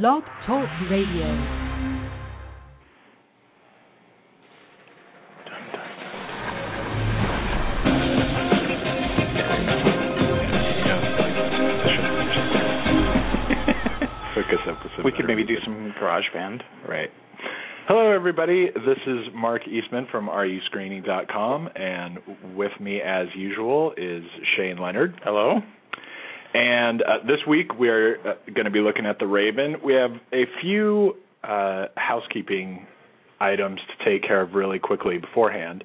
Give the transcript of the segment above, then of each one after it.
Blog Talk Radio. Focus episode. We could maybe do some garage band. Right. Hello, everybody. This is Mark Eastman from RUScreening.com, and with me, as usual, is Shane Leonard. Hello. And uh, this week, we're uh, going to be looking at The Raven. We have a few uh, housekeeping items to take care of really quickly beforehand.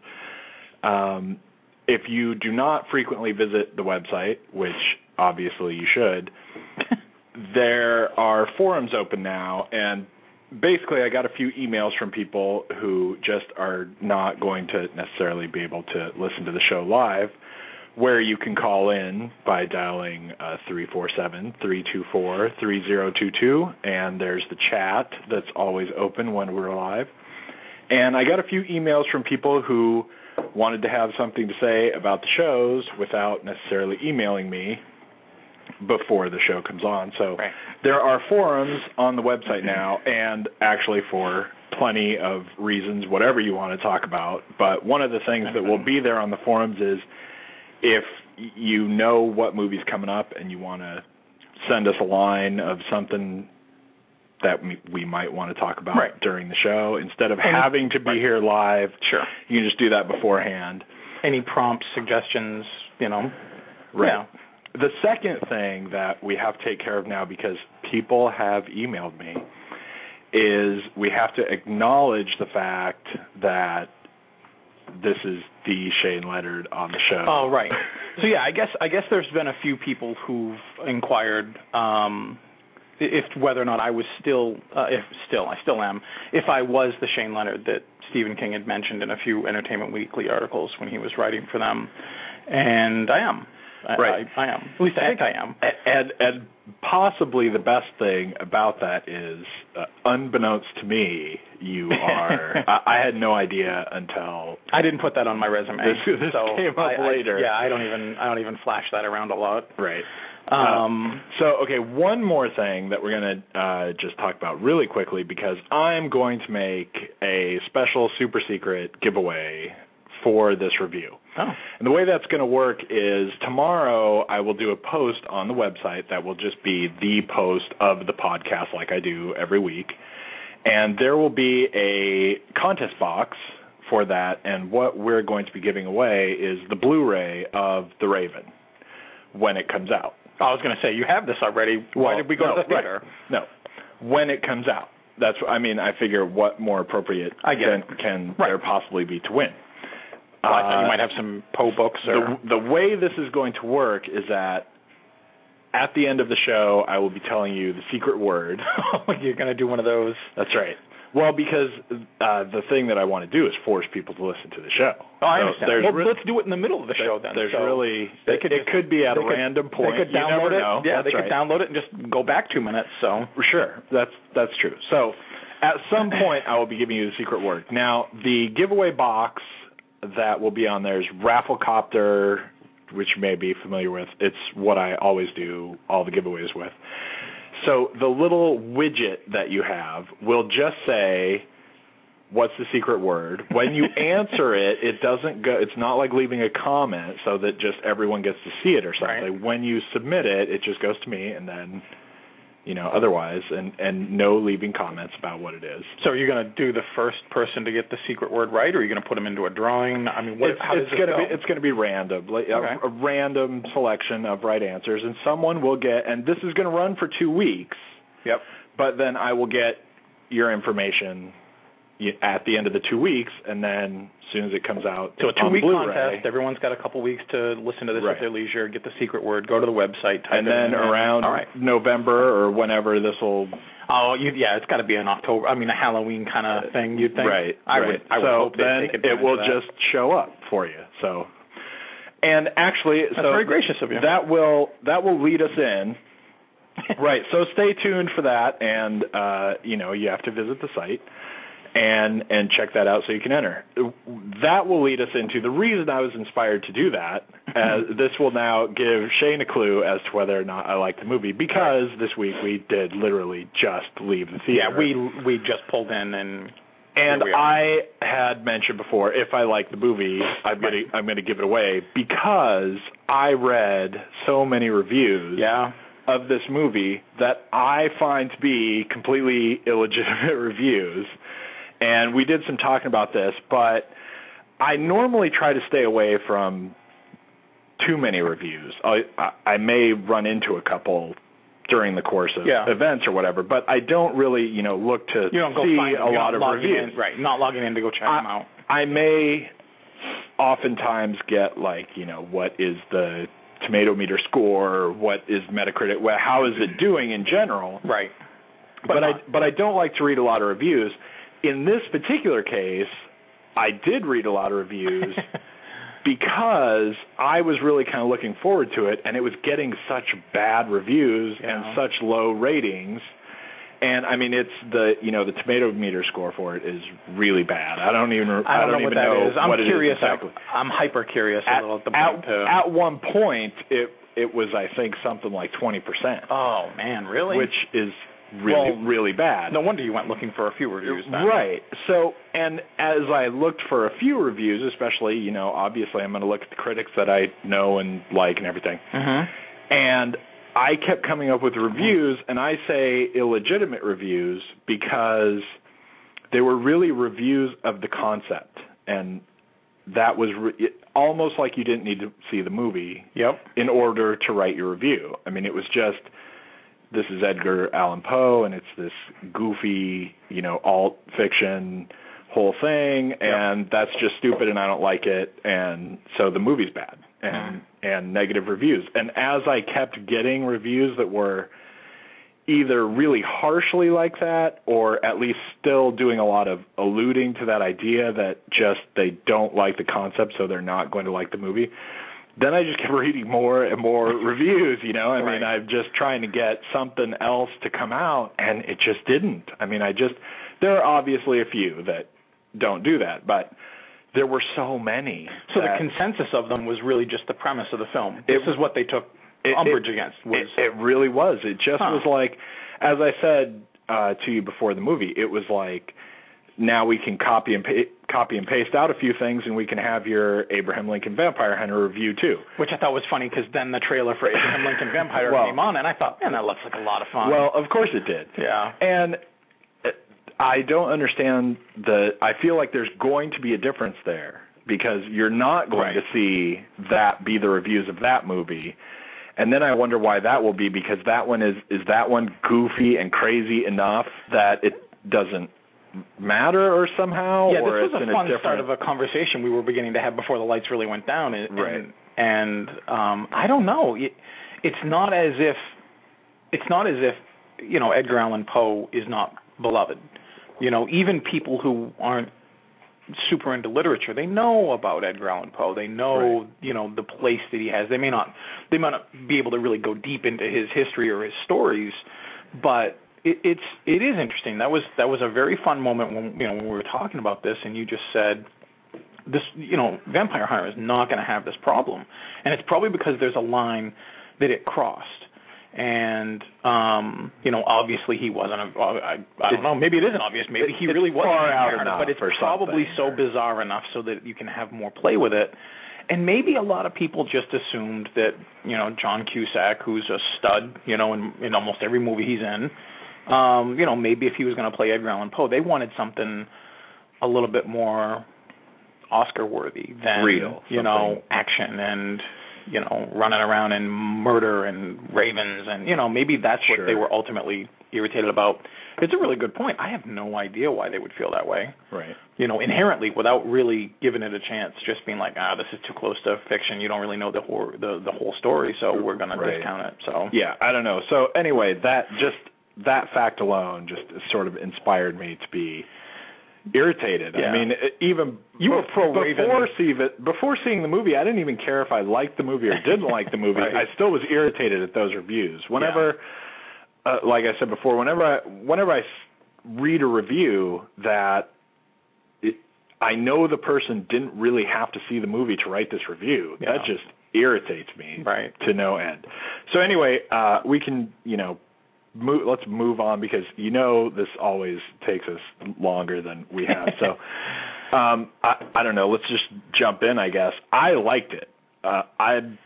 Um, if you do not frequently visit the website, which obviously you should, there are forums open now, and basically, I got a few emails from people who just are not going to necessarily be able to listen to the show live, where you can call in by dialing uh, three four seven three two four three zero two two, and there's the chat that's always open when we're live. And I got a few emails from people who wanted to have something to say about the shows without necessarily emailing me before the show comes on. So Right. there are forums on the website now, and actually for plenty of reasons, whatever you want to talk about. But one of the things that will be there on the forums is if you know what movie's coming up and you want to send us a line of something that we, we might want to talk about Right. during the show instead of And- having to be right. here live Sure. you can just do that beforehand Any prompts, suggestions, you know? Right. Yeah. The second thing that we have to take care of now because people have emailed me is we have to acknowledge the fact that this is the Shane Leonard on the show. Oh, right. So yeah, I guess I guess there's been a few people who've inquired um if whether or not I was still uh, if still I still am if I was the Shane Leonard that Stephen King had mentioned in a few Entertainment Weekly articles when he was writing for them, and I am. I, Right. I, I am. At least I think I am. And and possibly the best thing about that is, uh, unbeknownst to me, you are. I, I had no idea until I didn't put that on my resume. This- this so came up I- I- later. yeah, I don't even I don't even flash that around a lot. right. Um, So, okay, one more thing that we're going to uh, just talk about really quickly because I'm going to make a special super secret giveaway for this review. Oh, And the way that's going to work is tomorrow I will do a post on the website that will just be the post of the podcast like I do every week. And there will be a contest box for that and what we're going to be giving away is the Blu-ray of The Raven when it comes out. I was going to say you have this already. Why Well, did we go no, to the theater? Right. No, when it comes out. That's. I mean, I figure what more appropriate I get than can Right. there possibly be to win? Well, I thought Uh, you might have some Poe books or the the way this is going to work is that at the end of the show, I will be telling you the secret word. you're going to do one of those. That's right. Well, because uh, the thing that I want to do is force people to listen to the show. Oh, I understand. Well, re- let's do it in the middle of the show then. There's So really they it, could it just- could be at a could- random point. They could download it. know. Yeah, That's they could right. download it and just go back two minutes. So Sure, that's that's true. So, at some point, I will be giving you the secret word. Now, the giveaway box that will be on there is Rafflecopter, which you may be familiar with. It's what I always do all the giveaways with. So, the little widget that you have will just say, "What's the secret word?" When you answer it, it doesn't go. It's not like leaving a comment so that just everyone gets to see it or something. Right. When you submit it, it just goes to me, and then you know, otherwise, and and no leaving comments about what it is. so are you're going to do the first person to get the secret word right, or are you going to put them into a drawing? I mean, what? it's how does it's gonna be it's gonna be random, like Okay. a, a random selection of right answers, and someone will get. And this is going to run for two weeks, Yep. but then I will get your information at the end of the two weeks, and then as soon as it comes out, So a two-week contest. Everyone's got a couple weeks to listen to this Right. at their leisure, get the secret word, go to the website, type and it then in, around right. November or whenever this will Oh, you, yeah, it's got to be an October. I mean, a Halloween kind of thing. You'd think, Right. I right. would. I would so hope they then take it will just show up for you. So, and actually, That's so very gracious of you. that will that will lead us in. right. So stay tuned for that, and uh, you know you have to visit the site. And and check that out so you can enter. That will lead us into the reason I was inspired to do that. As this will now give Shane a clue as to whether or not I like the movie because this week we did literally just leave the theater. Yeah, we we just pulled in and and Here we are. I had mentioned before, if I like the movie, I'm gonna I'm gonna give it away because I read so many reviews yeah. of this movie that I find to be completely illegitimate reviews. And we did some talking about this, but I normally try to stay away from too many reviews. I I I may run into a couple during the course of Yeah. events or whatever, but I don't really, you know, look to You don't go see a lot of reviews. in, right? Not logging in to go check I- them out. I may oftentimes get like, you know, what is the tomato meter score, what is Metacritic, how is it doing in general? Right. But, I not- but I don't like to read a lot of reviews. In this particular case, I did read a lot of reviews because I was really kind of looking forward to it, and it was getting such bad reviews Yeah. and such low ratings. And I mean, it's the you know the tomato meter score for it is really bad. I don't even I don't, know even what that know is. I'm what it is curious. exactly. I'm hyper curious At, a little at the point to. at one point, it it was I think something like twenty percent, oh man, really? which is really Well, really bad. no wonder you went looking for a few reviews. Then. Right. So, and as I looked for a few reviews, especially, you know, obviously I'm going to look at the critics that I know and like and everything. Mhm. And I kept coming up with reviews, and I say illegitimate reviews because they were really reviews of the concept. And that was re- almost like you didn't need to see the movie Yep. in order to write your review. I mean, it was just this is Edgar Allan Poe, and it's this goofy, you know, alt fiction whole thing, and that's just stupid, and I don't like it, and so the movie's bad, and mm-hmm. and negative reviews. And as I kept getting reviews that were either really harshly like that or at least still doing a lot of alluding to that idea that just they don't like the concept so they're not going to like the movie then I just kept reading more and more reviews, you know. I mean, I'm just trying to get something else to come out and it just didn't. I mean, I just there are obviously a few that don't do that, but there were so many. So the consensus of them was really just the premise of the film. It- This is what they took it- umbrage it- against. Was it, it really was. It just Huh. was like, as I said uh, to you before the movie, it was like now we can copy and pa- copy and paste out a few things, and we can have your Abraham Lincoln Vampire Hunter review too. which I thought was funny because then the trailer for Abraham Lincoln Vampire Well- came on, and I thought, man, that looks like a lot of fun. Well, of course it did. yeah. And uh, I don't understand the. I feel like there's going to be a difference there because you're not going Right. to see that be the reviews of that movie. And then I wonder why that will be because that one is is that one goofy and crazy enough that it doesn't matter or somehow yeah, or this was a fun different start of a conversation we were beginning to have before the lights really went down. And, Right. And, and um, I don't know. It, it's not as if it's not as if you know Edgar Allan Poe is not beloved. You know, even people who aren't super into literature, they know about Edgar Allan Poe. They know, Right. you know, the place that he has. They may not they may not be able to really go deep into his history or his stories, but it, it's it is interesting. That was that was a very fun moment when you know when we were talking about this, and you just said this. You know, Vampire Hunter is not going to have this problem, and it's probably because there's a line that it crossed. And um, you know, obviously he wasn't. A, I, I don't know. Maybe it isn't obvious. Maybe he really was far out hunter, enough but it's probably so bizarre enough so that you can have more play with it. And maybe a lot of people just assumed that you know John Cusack, who's a stud, you know, in in almost every movie he's in, um, you know, maybe if he was going to play Edgar Allan Poe, they wanted something a little bit more Oscar worthy than Real, you know, action and you know, running around and murder and ravens and you know, maybe that's what they were ultimately irritated about. It's a really good point. I have no idea why they would feel that way. right. You know, inherently without really giving it a chance, just being like, ah, this is too close to fiction. You don't really know the whole the the whole story, so we're going to Right. discount it. So Yeah, I don't know. So anyway, that just that fact alone just sort of inspired me to be irritated. Yeah. I mean, even You were pro before seeing before seeing the movie. I didn't even care if I liked the movie or didn't like the movie. Right. I still was irritated at those reviews. Whenever, uh, like I said before, whenever I whenever I read a review that I know the person didn't really have to see the movie to write this review. Yeah. That just irritates me Right. to no end. So anyway, uh we can, you know, move let's move on because you know this always takes us longer than we have. so um I I don't know, let's just jump in I guess. I liked it. Uh I'm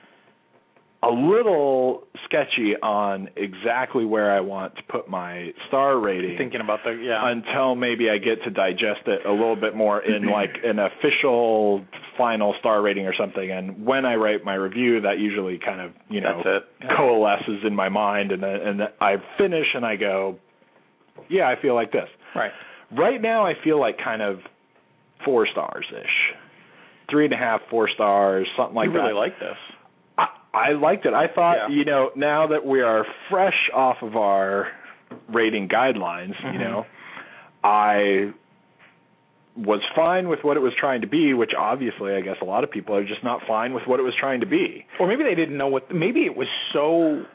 a little sketchy on exactly where I want to put my star rating Thinking about the yeah. until maybe I get to digest it a little bit more in mm-hmm. like an official final star rating or something. And when I write my review, that usually kind of you know That's it. Yeah. coalesces in my mind, and then and I finish and I go, yeah, I feel like this. right. Right now, I feel like kind of four stars ish, three and a half, four stars, something like you really that. like this. I, liked it. I thought, Yeah. you know, now that we are fresh off of our rating guidelines, Mhm. you know, I was fine with what it was trying to be, which obviously I guess a lot of people are just not fine with what it was trying to be. Or maybe they didn't know what. Maybe it was so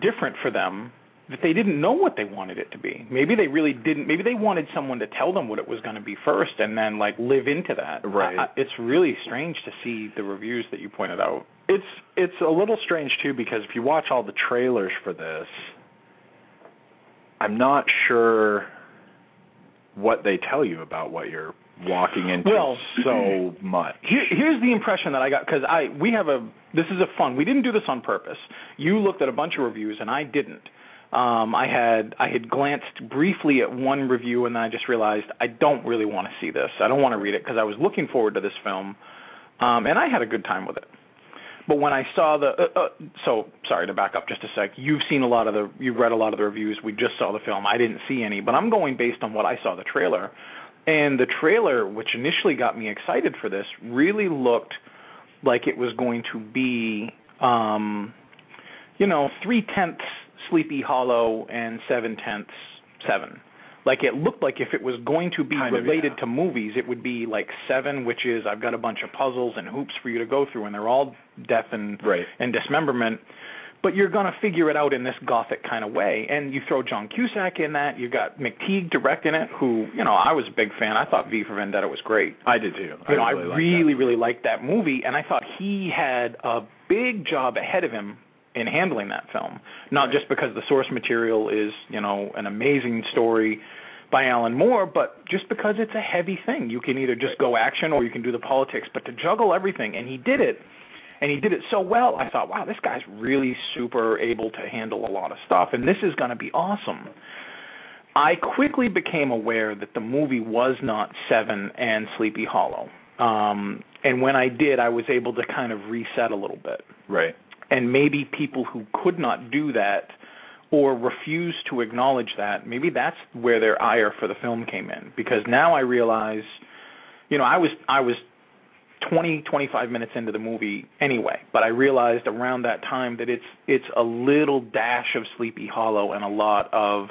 different for them that they didn't know what they wanted it to be. Maybe they really didn't. Maybe they wanted someone to tell them what it was going to be first, and then like live into that. Right. I, I, it's really strange to see the reviews that you pointed out. It's it's a little strange too because if you watch all the trailers for this, I'm not sure what they tell you about what you're walking into Well, so much. Here, here's the impression that I got because I we have a this is a fun. We didn't do this on purpose. You looked at a bunch of reviews and I didn't. Um, I had I had glanced briefly at one review and then I just realized I don't really want to see this. I don't want to read it because I was looking forward to this film, um, and I had a good time with it. But when I saw the uh, uh, so sorry to back up just a sec. You've seen a lot of the you've read a lot of the reviews. We just saw the film. I didn't see any, but I'm going based on what I saw the trailer. And the trailer, which initially got me excited for this, really looked like it was going to be, um, you know, three tenths Sleepy Hollow and seven tenths Seven. Like it looked like if it was going to be Kind of, related yeah. to movies, it would be like Seven, which is I've got a bunch of puzzles and hoops for you to go through, and they're all death and Right. and dismemberment. But you're gonna figure it out in this gothic kind of way, and you throw John Cusack in that. You got McTeigue directing it, who you know I was a big fan. I thought V for Vendetta was great. I did too. You know, I really, liked really, really liked that movie, and I thought he had a big job ahead of him in handling that film. Not Right. just because the source material is, you know, an amazing story by Alan Moore, but just because it's a heavy thing. You can either just go action or you can do the politics, but to juggle everything, and he did it. And he did it so well. I thought, wow, this guy's really super able to handle a lot of stuff, and this is going to be awesome. I quickly became aware that the movie was not Seven and Sleepy Hollow. Um, and when I did, I was able to kind of reset a little bit. Right. And maybe people who could not do that or refuse to acknowledge that, maybe that's where their ire for the film came in. Because now I realize, you know, I was I was 20 25 minutes into the movie anyway, but I realized around that time that it's it's a little dash of Sleepy Hollow and a lot of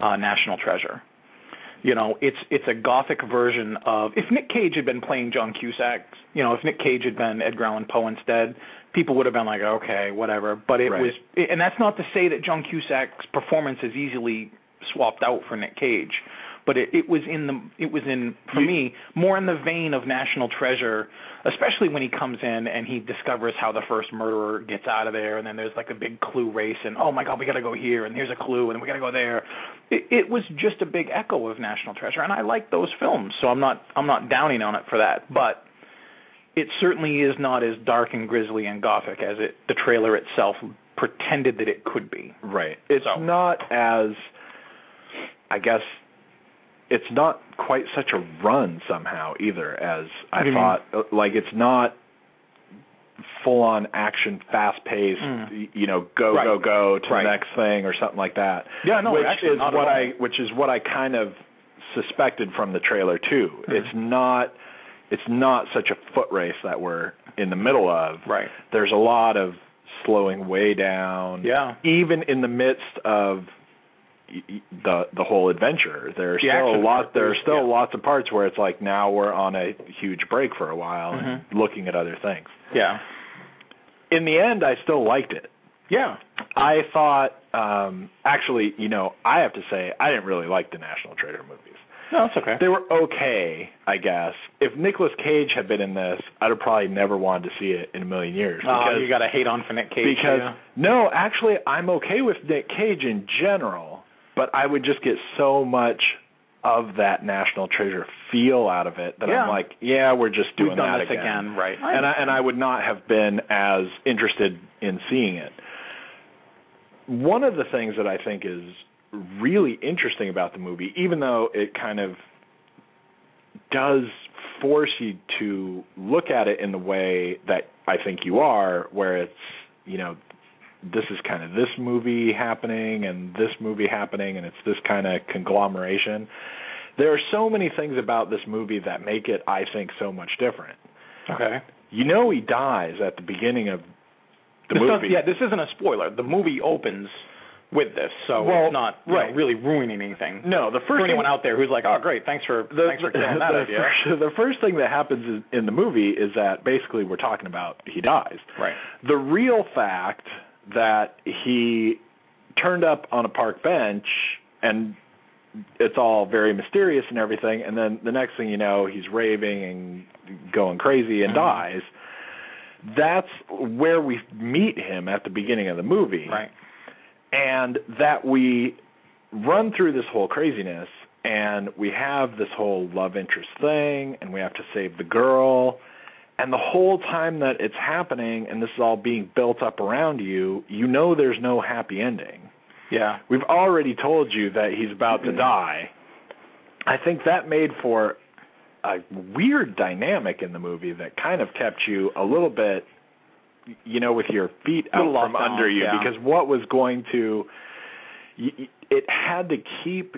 uh National Treasure. You know, it's it's a gothic version of if Nick Cage had been playing John Cusack, you know, if Nick Cage had been Edgar Allan Poe instead, people would have been like, okay, whatever. But it Right. was, and that's not to say that John Cusack's performance is easily swapped out for Nick Cage, but it, it was in the, it was in for You- me more in the vein of National Treasure, especially when he comes in and he discovers how the first murderer gets out of there, and then there's like a big clue race, and oh my God, we got to go here, and here's a clue, and we got to go there. It, it was just a big echo of National Treasure, and I like those films, so I'm not I'm not downing on it for that, but it certainly is not as dark and grisly and gothic as it the trailer itself pretended that it could be. Right. It's So- not as I guess it's not quite such a run somehow either as I thought Uh, like it's not full on action fast paced Mm. you know go Right. go go to Right. the next thing or something like that Yeah, no, which is what. I which is what I kind of suspected from the trailer too Mhm. it's not it's not such a foot race that we're in the middle of Right. there's a lot of slowing way down Yeah. even in the midst of the the whole adventure there's The still a lot there's still yeah. lots of parts where it's like now we're on a huge break for a while and Mhm. looking at other things Yeah. in the end i still liked it Yeah. i thought um actually you know i have to say i didn't really like the national treasure movies No, that's okay. They were okay, I guess. If Nicolas Cage had been in this, I'd have probably never wanted to see it in a million years. Oh, you got to hate on for Nick Cage. because yeah. no, actually, I'm okay with Nick Cage in general, but I would just get so much of that National Treasure feel out of it that Yeah. I'm like, yeah, we're just doing We've done that this again, right? and I and I would not have been as interested in seeing it. One of the things that I think is really interesting about the movie, even though it kind of does force you to look at it in the way that I think you are, where it's you know this is kind of this movie happening and this movie happening and it's this kind of conglomeration. There are so many things about this movie that make it I think so much different okay. you know he dies at the beginning of the This movie. yeah, this isn't a spoiler. The movie opens with this, so Well, it's not you know, really ruining anything. no, the first for thing, anyone out there who's like, "Oh, great, thanks for the, thanks for killing that the, idea." First, the first thing that happens in the movie is that basically we're talking about he dies. Right. The real fact that he turned up on a park bench and it's all very mysterious and everything and then the next thing you know he's raving and going crazy and Mhm. dies that's where we meet him at the beginning of the movie Right. and that we run through this whole craziness and we have this whole love interest thing and we have to save the girl and the whole time that it's happening and this is all being built up around you you know there's no happy ending Yeah. we've already told you that he's about to die i think that made for a weird dynamic in the movie that kind of kept you a little bit you know with your feet out Little from off under you yeah. because what was going to it had to keep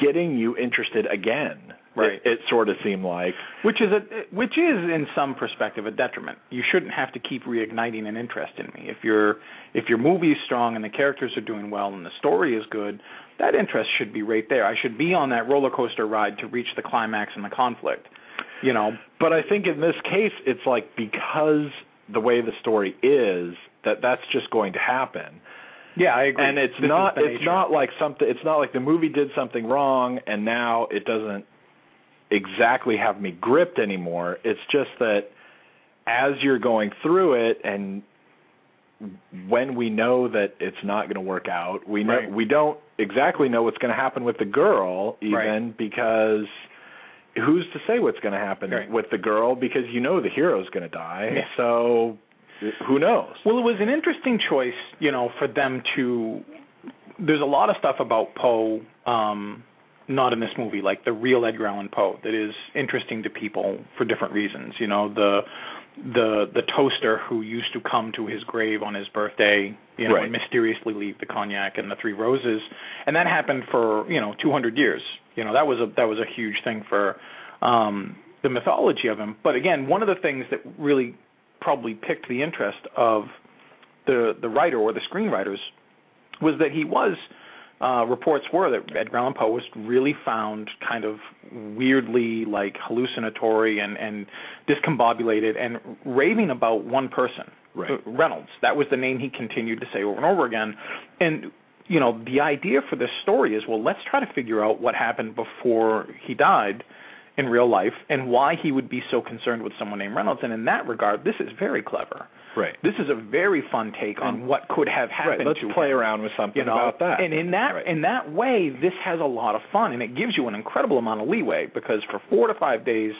getting you interested again Right. it, it sort of seemed like Which is a which is in some perspective a detriment. You shouldn't have to keep reigniting an interest in me. If your if your movie is strong and the characters are doing well and the story is good, that interest should be right there. I should be on that roller coaster ride to reach the climax and the conflict. You know, But I think in this case, it's like because the way the story is, that that's just going to happen. yeah, I agree. And it's This not it's nature. not like something. It's not like the movie did something wrong, and now it doesn't exactly have me gripped anymore. It's just that as you're going through it, and when we know that it's not going to work out, we know Right. we don't exactly know what's going to happen with the girl, even Right. because who's to say what's going to happen Right. with the girl because you know the hero's going to die. Yeah. So who knows? Well, it was an interesting choice, you know, for them to. There's a lot of stuff about Poe, um, not in this movie, like the real Edgar Allan Poe, that is interesting to people for different reasons. You know, the the the toaster who used to come to his grave on his birthday, you know, Right. and mysteriously leave the cognac and the three roses, and that happened for you know 200 years. You know, that was a that was a huge thing for um, the mythology of him. But again, one of the things that really probably piqued the interest of the the writer or the screenwriters was that he was uh reports were that Edgar Allan Poe was really found kind of weirdly like hallucinatory and and discombobulated and raving about one person Right. uh, Reynolds. That was the name he continued to say over and over again. And you know the idea for this story is well let's try to figure out what happened before he died in real life and why he would be so concerned with someone named Reynolds. And in that regard this is very clever Right. this is a very fun take on And- what could have happened Right. Let's to play him, around with something you know about that. and in that Right. in that way this has a lot of fun and it gives you an incredible amount of leeway because for 4 to 5 days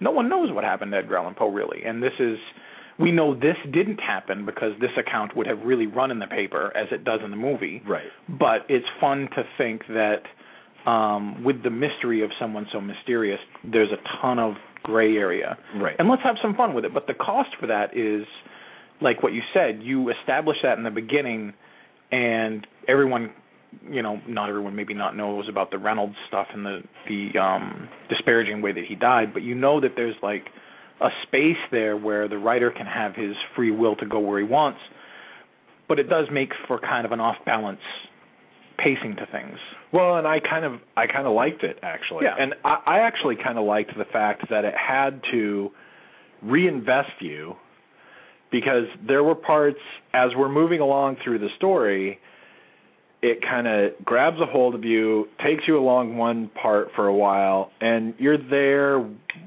no one knows what happened to Edgar Allan Poe really and this is we know this didn't happen because this account would have really run in the paper as it does in the movie Right. but it's fun to think that um with the mystery of someone so mysterious there's a ton of gray area Right. and let's have some fun with it but the cost for that is like what you said you establish that in the beginning and everyone you know not everyone maybe not knows about the Reynolds stuff and the the um disparaging way that he died but you know that there's like a space there where the writer can have his free will to go where he wants but it does make for kind of an off balance pacing to things Well, and I kind of I kind of liked it actually, Yeah. and I, I actually kind of liked the fact that it had to reinvest you because there were parts as we're moving along through the story, it kind of grabs a hold of you, takes you along one part for a while, and you're there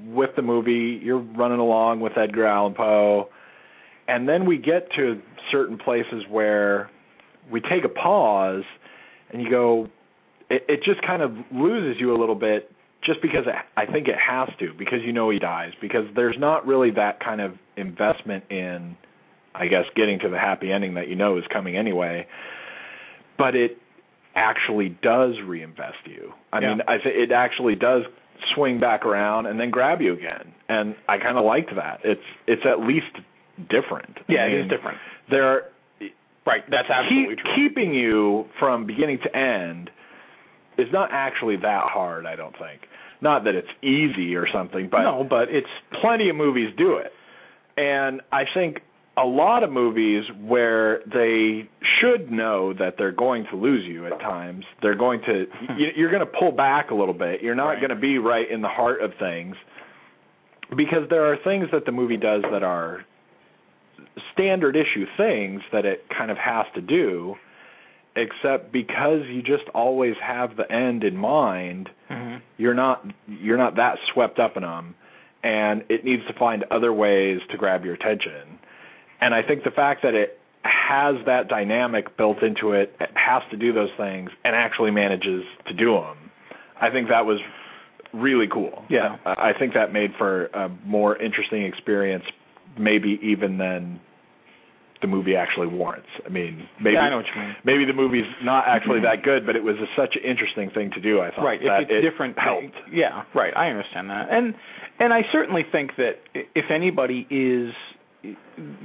with the movie. You're running along with Edgar Allan Poe, and then we get to certain places where we take a pause, and you go. It, it just kind of loses you a little bit, just because I think it has to, because you know he dies, because there's not really that kind of investment in, I guess, getting to the happy ending that you know is coming anyway but it actually does reinvest you. I yeah. mean, I th- it actually does swing back around and then grab you again, and I kind of liked that. It's it's at least different. Yeah, I mean, it is different. There, are, right. That's absolutely keep, true. Keeping you from beginning to end is not actually that hard. I don't think. Not that it's easy or something, but no, but it's plenty of movies do it, and I think a lot of movies where they should know that they're going to lose you at times. They're going to you're going to pull back a little bit. You're not right. going to be right in the heart of things because there are things that the movie does that are standard issue things that it kind of has to do except because you just always have the end in mind mm-hmm. You're not you're not that swept up in them and it needs to find other ways to grab your attention and I think the fact that it has that dynamic built into it, it has to do those things, and actually manages to do them. I think that was really cool. Yeah, I think that made for a more interesting experience, maybe even than the movie actually warrants. I mean, maybe yeah, I know what you mean. Maybe the movie's not actually that good, but it was a, such an interesting thing to do. I thought right. that if it's it different, helped. Yeah, right. I understand that, and and I certainly think that if anybody is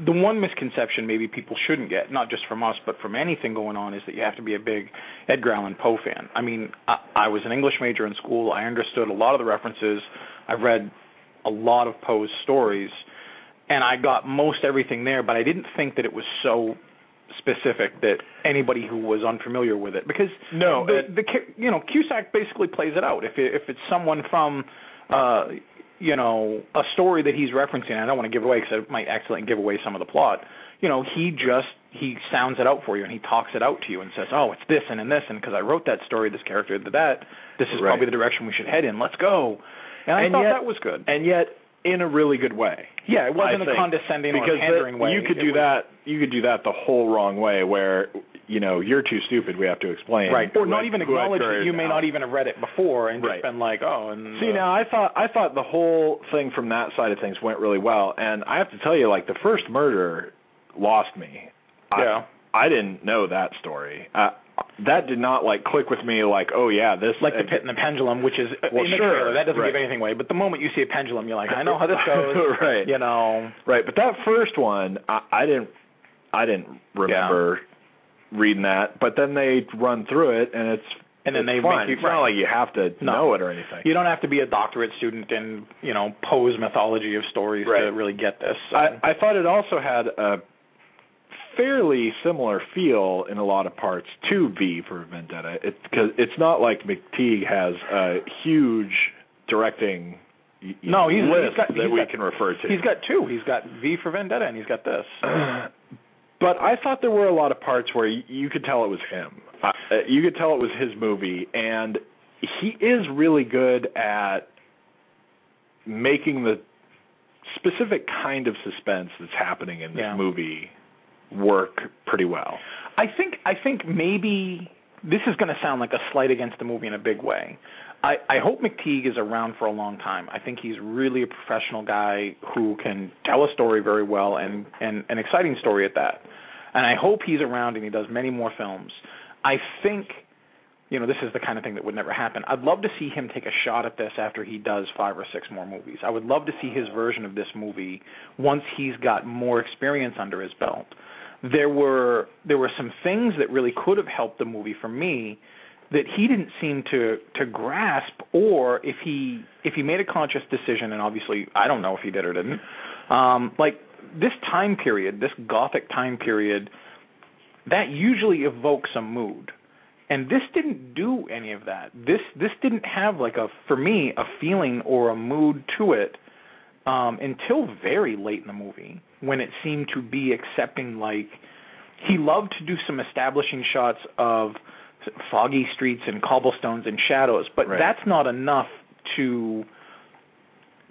the one misconception maybe people shouldn't get, not just from us, but from anything going on, is that you have to be a big Edgar Allan Poe fan. I mean, I, I was an English major in school. I understood a lot of the references. I've read a lot of Poe's stories, and I got most everything there. But I didn't think that it was so specific that anybody who was unfamiliar with it, because no, the, it, the you know Cusack basically plays it out. If it, if it's someone from uh you know a story that he's referencing i don't want to give away because it might accidentally give away some of the plot you know he just he sounds it out for you and he talks it out to you and says oh it's this and and this and because i wrote that story this character did that this is right. probably the direction we should head in let's go and i and thought yet, that was good and yet in a really good way. Yeah it wasn't I a condescending because or pandering way. you could do that you could do that the whole wrong way where you know you're too stupid we have to explain. Right. Or not I, even acknowledge that you may out. not even have read it before and right. just been like oh and see uh, now i thought i thought the whole thing from that side of things went really well. And i have to tell you like the first murder lost me. Yeah. I, I didn't know that story. Uh, that did not like click with me like oh yeah this like the pit and the pendulum which is well, in the sure, trailer that doesn't right. give anything away but the moment you see a pendulum you're like i know how this goes right you know right but that first one i, I didn't i didn't remember yeah. reading that but then they run through it and it's and then it's they fun. make you it's not like you have to no. know it or anything you don't have to be a doctorate student in you know Poe's mythology of stories right. to really get this so. I, I thought it also had a fairly similar feel in a lot of parts to V for Vendetta. It because it's not like McTeigue has a huge directing. No, he's, list he's got, that he's we got, can refer to. He's got two. He's got V for Vendetta, and he's got this. but I thought there were a lot of parts where you, you could tell it was him. Uh, you could tell it was his movie, and he is really good at making the specific kind of suspense that's happening in this yeah. movie work pretty well. I think I think maybe this is going to sound like a slight against the movie in a big way. I, I hope McTeigue is around for a long time. I think he's really a professional guy who can tell a story very well and, and an exciting story at that. And I hope he's around and he does many more films. I think, you know, this is the kind of thing that would never happen. I'd love to see him take a shot at this after he does five or six more movies. I would love to see his version of this movie once he's got more experience under his belt there were there were some things that really could have helped the movie for me that he didn't seem to to grasp or if he if he made a conscious decision and obviously I don't know if he did or didn't um like this time period this gothic time period that usually evokes a mood. And this didn't do any of that. This this didn't have like a for me a feeling or a mood to it um until very late in the movie when it seemed to be accepting like he loved to do some establishing shots of foggy streets and cobblestones and shadows, but Right. that's not enough to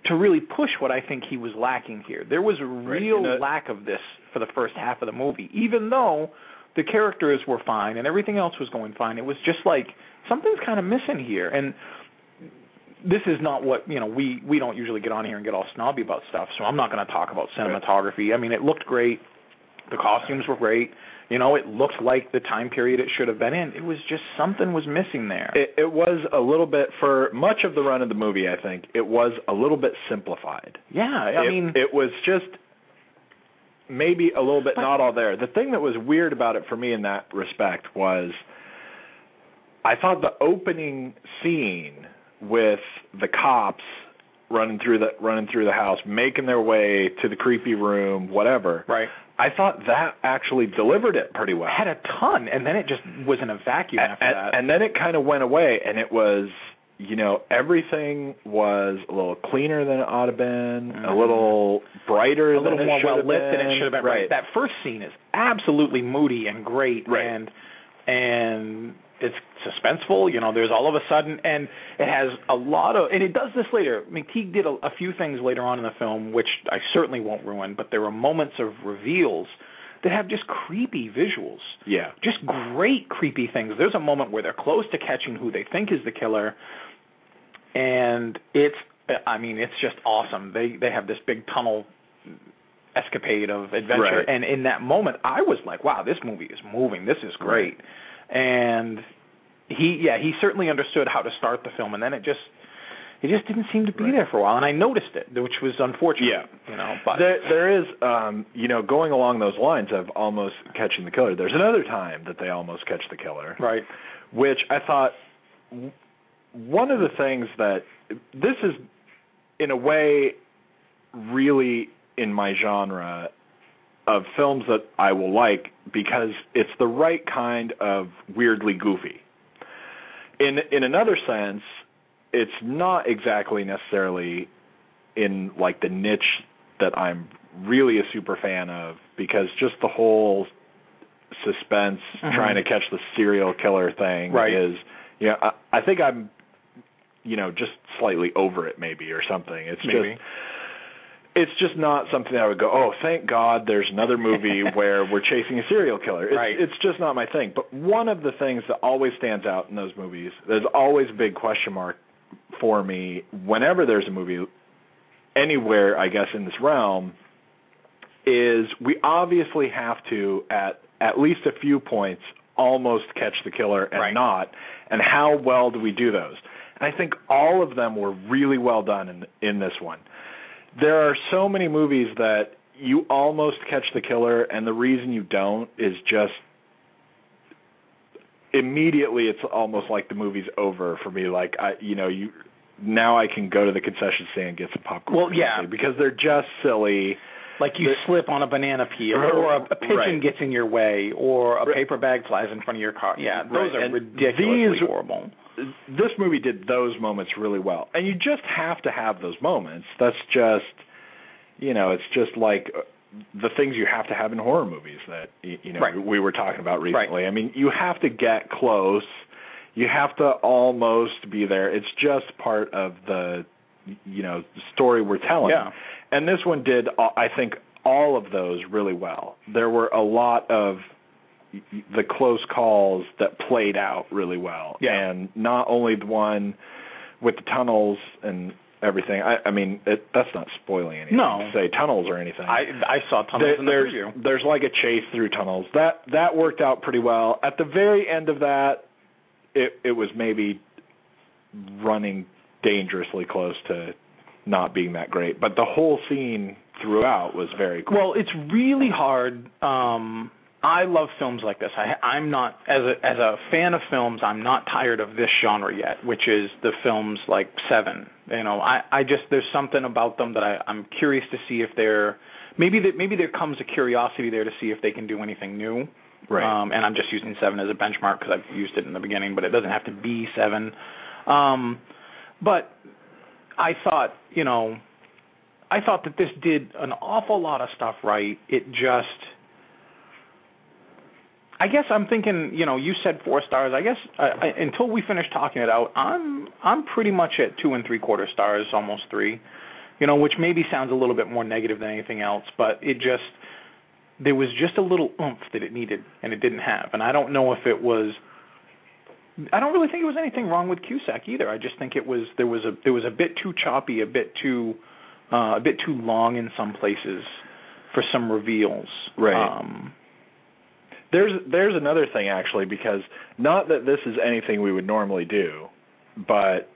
to really push what I think he was lacking here. There was a Right, real know- lack of this for the first half of the movie, even though the characters were fine and everything else was going fine. It was just like something's kind of missing here, and this is not what you know. We we don't usually get on here and get all snobby about stuff, so I'm not going to talk about cinematography. I mean, it looked great, the costumes were great. You know, it looked like the time period it should have been in. It was just something was missing there. It, it was a little bit for much of the run of the movie. I think it was a little bit simplified. yeah, I it, mean, it was just maybe a little bit But- not all there. The thing that was weird about it for me in that respect was I thought the opening scene with the cops running through the running through the house, making their way to the creepy room, whatever. right. I thought that actually delivered it pretty well. Had a ton, and then it just was in a vacuum after and, that. and then it kind of went away, and it was, you know, everything was a little cleaner than it ought to been, a Mhm. little brighter, a little more well lit than it should have been. Right. That first scene is absolutely moody and great, Right. and and it's suspenseful. You know, there's all of a sudden, and it has a lot of, and it does this later. McTeigue did a, a few things later on in the film, which I certainly won't ruin, but there are moments of reveals that have just creepy visuals. yeah. Just great creepy things. There's a moment where they're close to catching who they think is the killer, and it's I mean it's just awesome. They they have this big tunnel escapade of adventure, Right. and in that moment I was like, wow, this movie is moving. This is great, and he yeah he certainly understood how to start the film, and then it just. It just didn't seem to be Right. there for a while, and I noticed it, which was unfortunate. Yeah. you know. But There, there is, um, you know, going along those lines of almost catching the killer. There's another time that they almost catch the killer, right, which I thought one of the things that this is, in a way, really in my genre of films that I will like because it's the right kind of weirdly goofy. In in another sense, it's not exactly necessarily in like the niche that I'm really a super fan of because just the whole suspense Mhm. trying to catch the serial killer thing Right. is yeah I, I think I'm you know just slightly over it maybe or something it's maybe. just it's just not something that I would go, oh, thank God there's another movie where we're chasing a serial killer. It's, Right. it's just not my thing. But one of the things that always stands out in those movies, there's always a big question mark for me whenever there's a movie anywhere, I guess, in this realm, is we obviously have to, at at least a few points, almost catch the killer and Right. not. And how well do we do those? And I think all of them were really well done in in this one. There are so many movies that you almost catch the killer, and the reason you don't is just immediately it's almost like the movie's over for me. Like I, you know, you now I can go to the concession stand and get some popcorn. Well, yeah. because they're just silly. Like you slip on a banana peel, or a, a pigeon Right. gets in your way, or a paper bag flies in front of your car. Yeah, those Right. are And ridiculously these- horrible. This movie did those moments really well, and you just have to have those moments. That's just, you know, it's just like uh, the things you have to have in horror movies that you know Right. we were talking about Right. recently. I mean, you have to get close. You have to almost be there. It's just part of the, you know, story we're telling. Yeah. And this one did, uh, I think, all of those really well. There were a lot of the close calls that played out really well. Yeah. And not only the one with the tunnels and everything. I, I mean, it, that's not spoiling anything. No. to Say tunnels or anything. I I saw tunnels There- in the there's preview. there's like a chase through tunnels. That that worked out pretty well. At the very end of that, it it was maybe running dangerously close to not being that great. But the whole scene throughout was very cool. Well, it's really hard. Um, I love films like this. I, I'm not as a as a fan of films. I'm not tired of this genre yet, which is the films like Seven. You know, I I just there's something about them that I, I'm curious to see if they're maybe that maybe there comes a curiosity there to see if they can do anything new. Right. Um, and I'm just using seven as a benchmark because I've used it in the beginning, but it doesn't have to be seven. Um, but I thought, you know, I thought that this did an awful lot of stuff right. It just I guess I'm thinking, you know, you said four stars. I guess uh, I, until we finish talking it out, I'm I'm pretty much at two and three quarter stars, almost three. You know, which maybe sounds a little bit more negative than anything else, but it just there was just a little oomph that it needed and it didn't have. And I don't know if it was I don't really think it was anything wrong with Cusack either. I just think it was there was a there was a bit too choppy, a bit too uh, a bit too long in some places for some reveals. Right. Um, there's there's another thing actually because not that this is anything we would normally do, but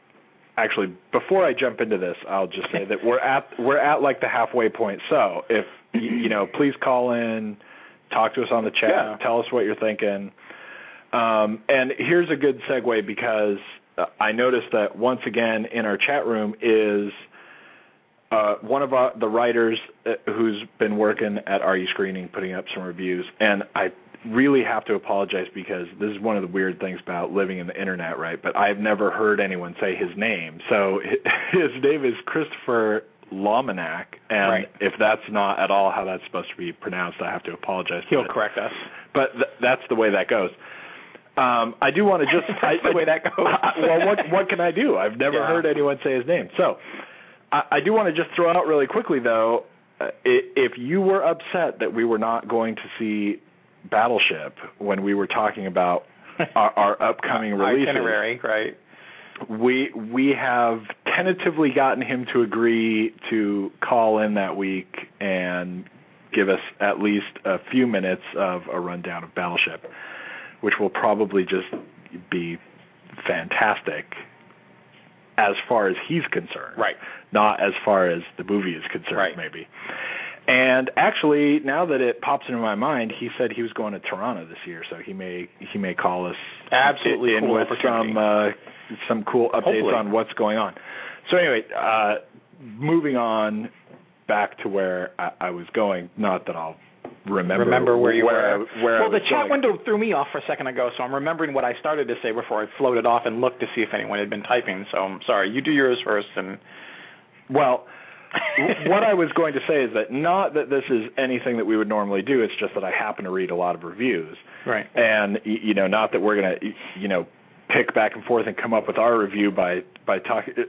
actually before I jump into this, I'll just say that we're at we're at like the halfway point. So if you know, please call in, talk to us on the chat, Yeah. tell us what you're thinking. Um, and here's a good segue because uh, I noticed that once again in our chat room is uh, one of our, the writers uh, who's been working at RU Screening, putting up some reviews, and I really have to apologize because this is one of the weird things about living in the internet, right? But I've never heard anyone say his name. So his name is Christopher Lominac, and Right. if that's not at all how that's supposed to be pronounced, I have to apologize. he'll correct us. but th- that's the way that goes. Um, I do want to just That's I, the way that goes. well, what what can I do? I've never Yeah. heard anyone say his name. So I, I do want to just throw out really quickly though, uh, if you were upset that we were not going to see Battleship when we were talking about our, our upcoming releases, itinerary, right? we we have tentatively gotten him to agree to call in that week and give us at least a few minutes of a rundown of Battleship, which will probably just be fantastic as far as he's concerned. Right. Not as far as the movie is concerned, Right. maybe. And actually, now that it pops into my mind, he said he was going to Toronto this year, so he may he may call us Absolutely in cool with some uh, some cool updates Hopefully. on what's going on. So anyway, uh, moving on back to where I, I was going. Not that I'll remember Remember where you where were. Where well, the chat going. window threw me off for a second ago, so I'm remembering what I started to say before I floated off and looked to see if anyone had been typing. So I'm sorry. You do yours first, and Well, what I was going to say is that not that this is anything that we would normally do. It's just that I happen to read a lot of reviews, right. and you know, not that we're gonna, you know, pick back and forth and come up with our review by by talking.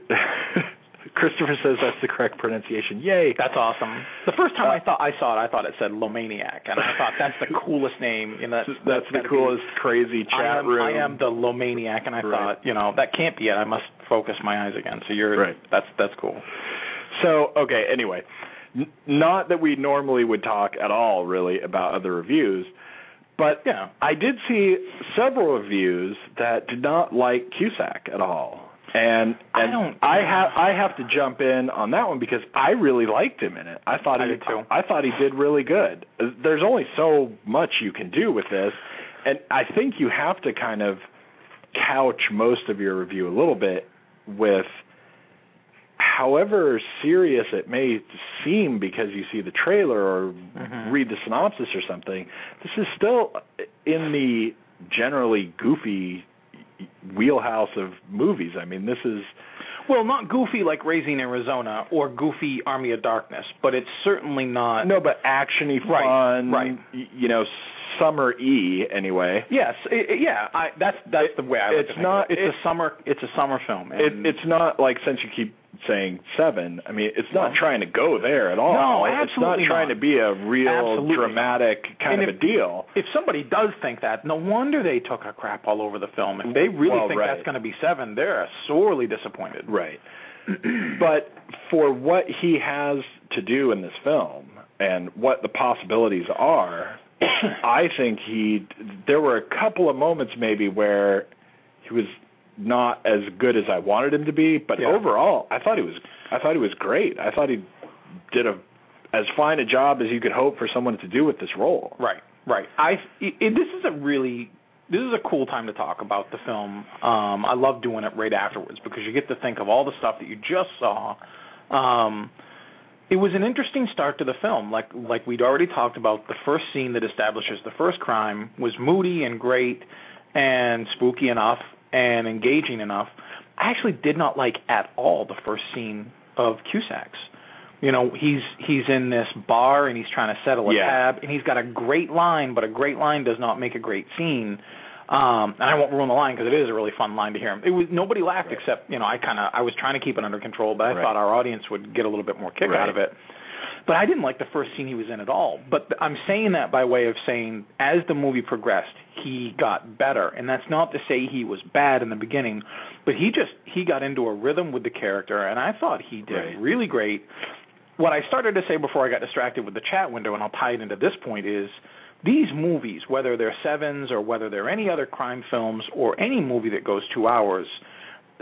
Christopher says that's the correct pronunciation. Yay! That's awesome. The first time Uh, I thought I saw it, I thought it said Lomaniac, and I thought that's the coolest name. You know, that's, That's the gotta be- coolest, crazy chat I am, room. I am the Lomaniac, and I Right. thought, you know, that can't be it. I must focus my eyes again. So you're Right. That's that's cool. So okay, anyway, n- not that we normally would talk at all really about other reviews, but Yeah. I did see several reviews that did not like Cusack at all. And I and don't- I have I have to jump in on that one because I really liked him in it. I thought I he did too. I thought he did really good. There's only so much you can do with this, and I think you have to kind of couch most of your review a little bit with however serious it may seem because you see the trailer or Mhm. read the synopsis or something, this is still in the generally goofy wheelhouse of movies. I mean, this is Well, not goofy like Raising Arizona or goofy Army of Darkness, but it's certainly not. no, but actiony, fun, right. y- you know, summer e anyway. Yes, i i- yeah. I, that's that's the way I like It's not- it. It's it- a summer. It's a summer film. It, it's not like since you keep saying seven. I mean, it's not trying to go there at all. No, absolutely it's not trying not. to be a real Absolutely dramatic kind And of a deal. if somebody does think that, no wonder they took a crap all over the film. If they really Well, think right. that's going to be seven, they're sorely disappointed. Right. but for what he has to do in this film and what the possibilities are, I think he there were a couple of moments maybe where he was not as good as I wanted him to be, but Yeah. overall I thought he was I thought he was great. I thought he did a as fine a job as you could hope for someone to do with this role. Right, right. I it, it- this is a really this is a cool time to talk about the film. Um, I love doing it right afterwards because you get to think of all the stuff that you just saw. Um, it was an interesting start to the film. Like like we'd already talked about, the first scene that establishes the first crime was moody and great and spooky enough and engaging enough. I actually did not like at all the first scene of Cusack's You know, he's he's in this bar and he's trying to settle a Yeah. tab, and he's got a great line, but a great line does not make a great scene. Um, and I won't ruin the line because it is a really fun line to hear. It was nobody laughed Right. except you know I kind of I was trying to keep it under control, but I Right. thought our audience would get a little bit more kick Right. out of it. But I didn't like the first scene he was in at all. But th- I'm saying that by way of saying as the movie progressed, he got better, and that's not to say he was bad in the beginning, but he just he got into a rhythm with the character, and I thought he did Right. really great. What I started to say before I got distracted with the chat window, and I'll tie it into this point, is these movies, whether they're sevens or whether they're any other crime films or any movie that goes two hours,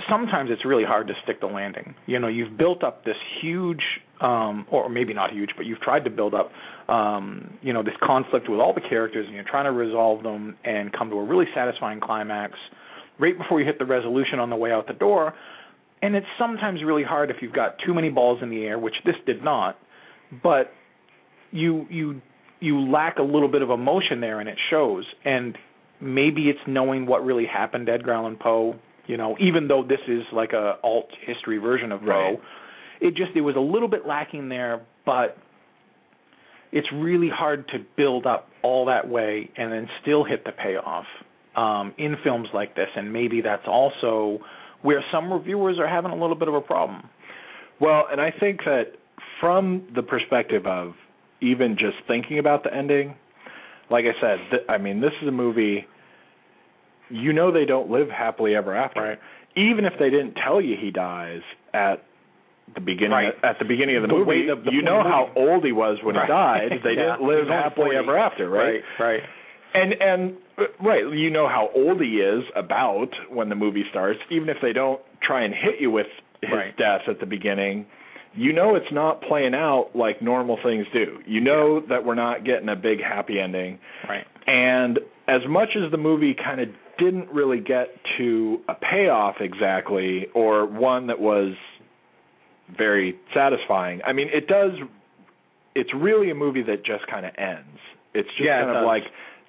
sometimes it's really hard to stick the landing. You know, you've built up this huge, um, or maybe not huge, but you've tried to build up, um, you know, this conflict with all the characters, and you're trying to resolve them and come to a really satisfying climax right before you hit the resolution on the way out the door. And it's sometimes really hard if you've got too many balls in the air, which this did not. But you you you lack a little bit of emotion there, and it shows. And maybe it's knowing what really happened to Edgar Allan Poe. You know, even though this is like a alt history version of Poe, Right. It just it was a little bit lacking there. But it's really hard to build up all that way and then still hit the payoff um, in films like this. And maybe that's also where some reviewers are having a little bit of a problem. Well, and I think that from the perspective of even just thinking about the ending, like I said, th- I mean, this is a movie. You know they don't live happily ever after. Right. Even if they didn't tell you he dies at the beginning Right. at the beginning of the, The movie, way the- you know of the how old he was when Right. he died. They Yeah. didn't live happily 40. ever after, right? Right. And and uh, right, you know how old he is about when the movie starts, even if they don't try and hit you with his Right. death at the beginning. You know it's not playing out like normal things do. You know that we're not getting a big happy ending. Right. And as much as the movie kind of didn't really get to a payoff exactly or one that was very satisfying. I mean, it does it's really a movie that just kind of ends. It's just Yeah, it kind of does. like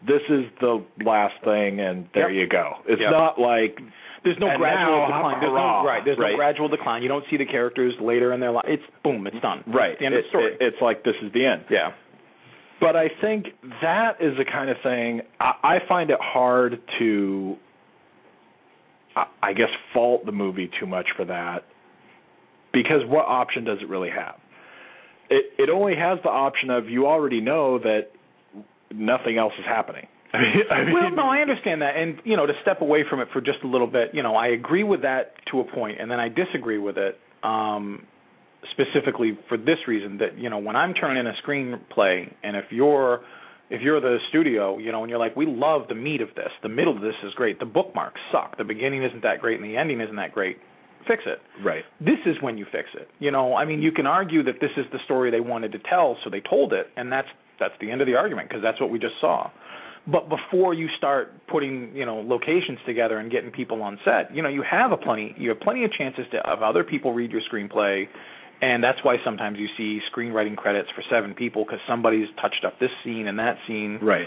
this is the last thing and there Yep. you go. It's Yep. not like There's no gradual now, decline. There's hurrah, no right. There's right. no gradual decline. You don't see the characters later in their life. It's boom. It's done. right. It's the end of the story. it- it's like this is the end. yeah. But I think that is the kind of thing I, I find it hard to, I, I guess, fault the movie too much for that, because what option does it really have? It it only has the option of you already know that nothing else is happening. I mean, I mean, Well, no, I understand that, and you know, to step away from it for just a little bit, you know, I agree with that to a point, and then I disagree with it, um, specifically for this reason that you know, when I'm turning in a screenplay, and if you're if you're the studio, you know, and you're like, we love the meat of this, the middle of this is great, the bookmarks suck, the beginning isn't that great, and the ending isn't that great, fix it. right. This is when you fix it. You know, I mean, you can argue that this is the story they wanted to tell, so they told it, and that's that's the end of the argument because that's what we just saw. But before you start putting, you know, locations together and getting people on set, you know, you have a plenty you have plenty of chances to have other people read your screenplay, and that's why sometimes you see screenwriting credits for seven people because somebody's touched up this scene and that scene. Right.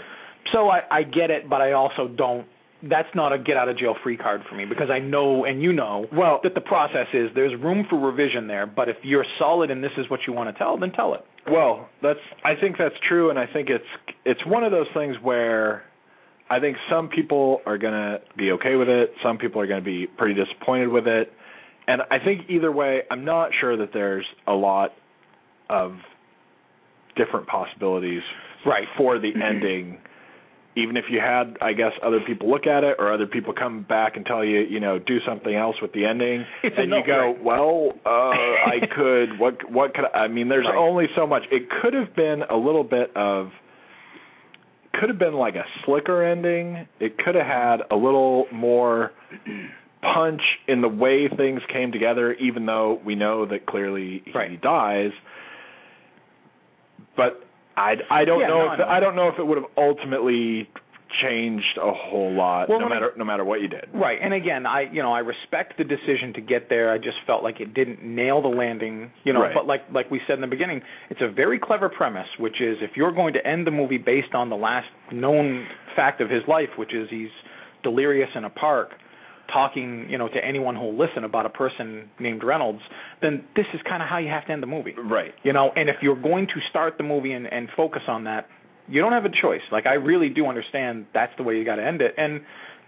So I, I get it, but I also don't. That's not a get out of jail free card for me because I know and you know Well, that the process is there's room for revision there. But if you're solid and this is what you want to tell, then tell it. Well, that's I think that's true and I think it's it's one of those things where I think some people are going to be okay with it, some people are going to be pretty disappointed with it. And I think either way, I'm not sure that there's a lot of different possibilities Right. for the ending. Even if you had, I guess, other people look at it or other people come back and tell you, you know, do something else with the ending, It's and you go, right. well, uh, I could. What? What could? I, I mean, there's Right. only so much. It could have been a little bit of. Could have been like a slicker ending. It could have had a little more punch in the way things came together, even though we know that clearly he Right. dies. But I I don't Yeah, know no, if I. I don't know if it would have ultimately changed a whole lot, Well, no I- matter no matter what you did. Right. And again, I you know I respect the decision to get there. I just felt like it didn't nail the landing. You know, Right. but like like we said in the beginning, it's a very clever premise, which is if you're going to end the movie based on the last known fact of his life, which is he's delirious in a park. Talking, you know, to anyone who'll listen about a person named Reynolds, then this is kind of how you have to end the movie. Right. You know, and if you're going to start the movie and, and focus on that, you don't have a choice. Like I really do understand that's the way you got to end it, and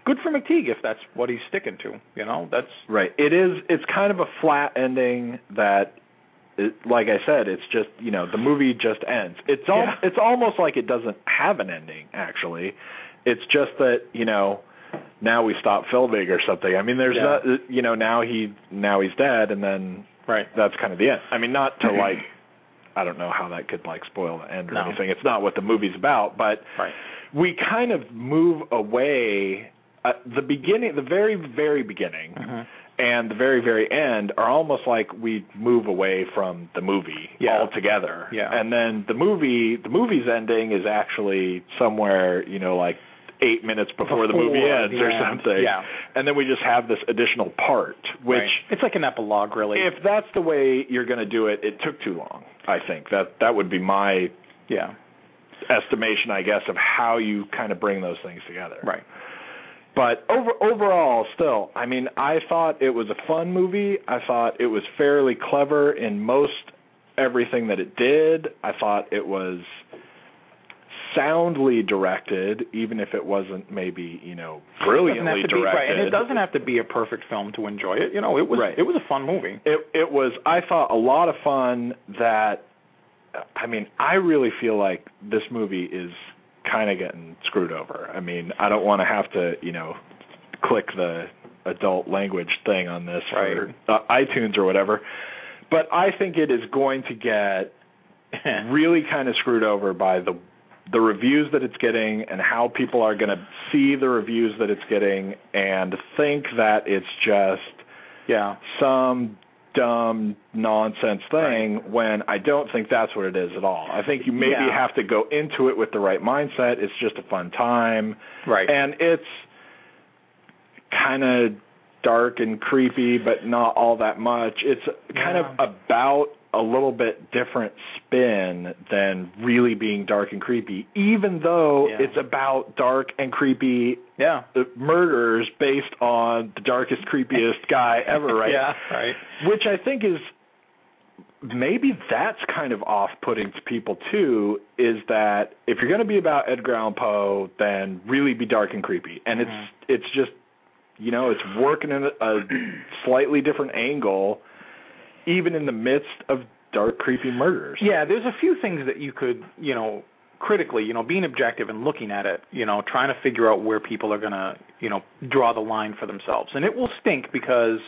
good for McTeigue if that's what he's sticking to. You know, that's right. It is. It's kind of a flat ending that. It, like I said, it's just you know the movie just ends. It's al- Yeah. it's almost like it doesn't have an ending. Actually, it's just that you know now we stop filming or something. I mean, there's Yeah. not you know now he now he's dead and then right. that's kind of the end. I mean, not to like I don't know how that could like spoil the end or No. anything. It's not what the movie's about, but Right. we kind of move away at the beginning the very very beginning Mhm. and the very very end are almost like we move away from the movie Yeah. altogether Yeah. and then the movie the movie's ending is actually somewhere you know like 8 minutes before, the movie ends the or end. something Yeah. and then we just have this additional part which Right. it's like an epilogue, really. if that's the way you're going to do it it took too long i think that that would be my yeah. estimation i guess of how you kind of bring those things together Right. but over overall still i mean i thought it was a fun movie i thought it was fairly clever in most everything that it did i thought it was soundly directed even if it wasn't maybe you know brilliantly to be directed right, and it doesn't have to be a perfect film to enjoy it. You know, it was Right. it was a fun movie. it it was i thought a lot of fun that i mean i really feel like this movie is kind of getting screwed over i mean i don't want to have to you know click the adult language thing on this for uh, itunes or whatever but i think it is going to get really kind of screwed over by the the reviews that it's getting and how people are going to see the reviews that it's getting and think that it's just yeah. some dumb nonsense thing when I don't think that's what it is at all. I think you maybe Yeah. have to go into it with the right mindset. It's just a fun time Right. and it's kind of dark and creepy but not all that much. It's kind Yeah. of about a little bit different spin than really being dark and creepy even though Yeah. it's about dark and creepy yeah. murders based on the darkest, creepiest guy ever, right? Yeah. Right. Which I think is maybe that's kind of off-putting to people too. Is that if you're going to be about Edgar Allan Poe, then really be dark and creepy, and Mhm. it's it's just you know it's working in a, a slightly different angle, even in the midst of dark, creepy murders. Yeah, there's a few things that you could, you know, critically, you know, being objective and looking at it, you know, trying to figure out where people are going to, you know, draw the line for themselves. And it will stink because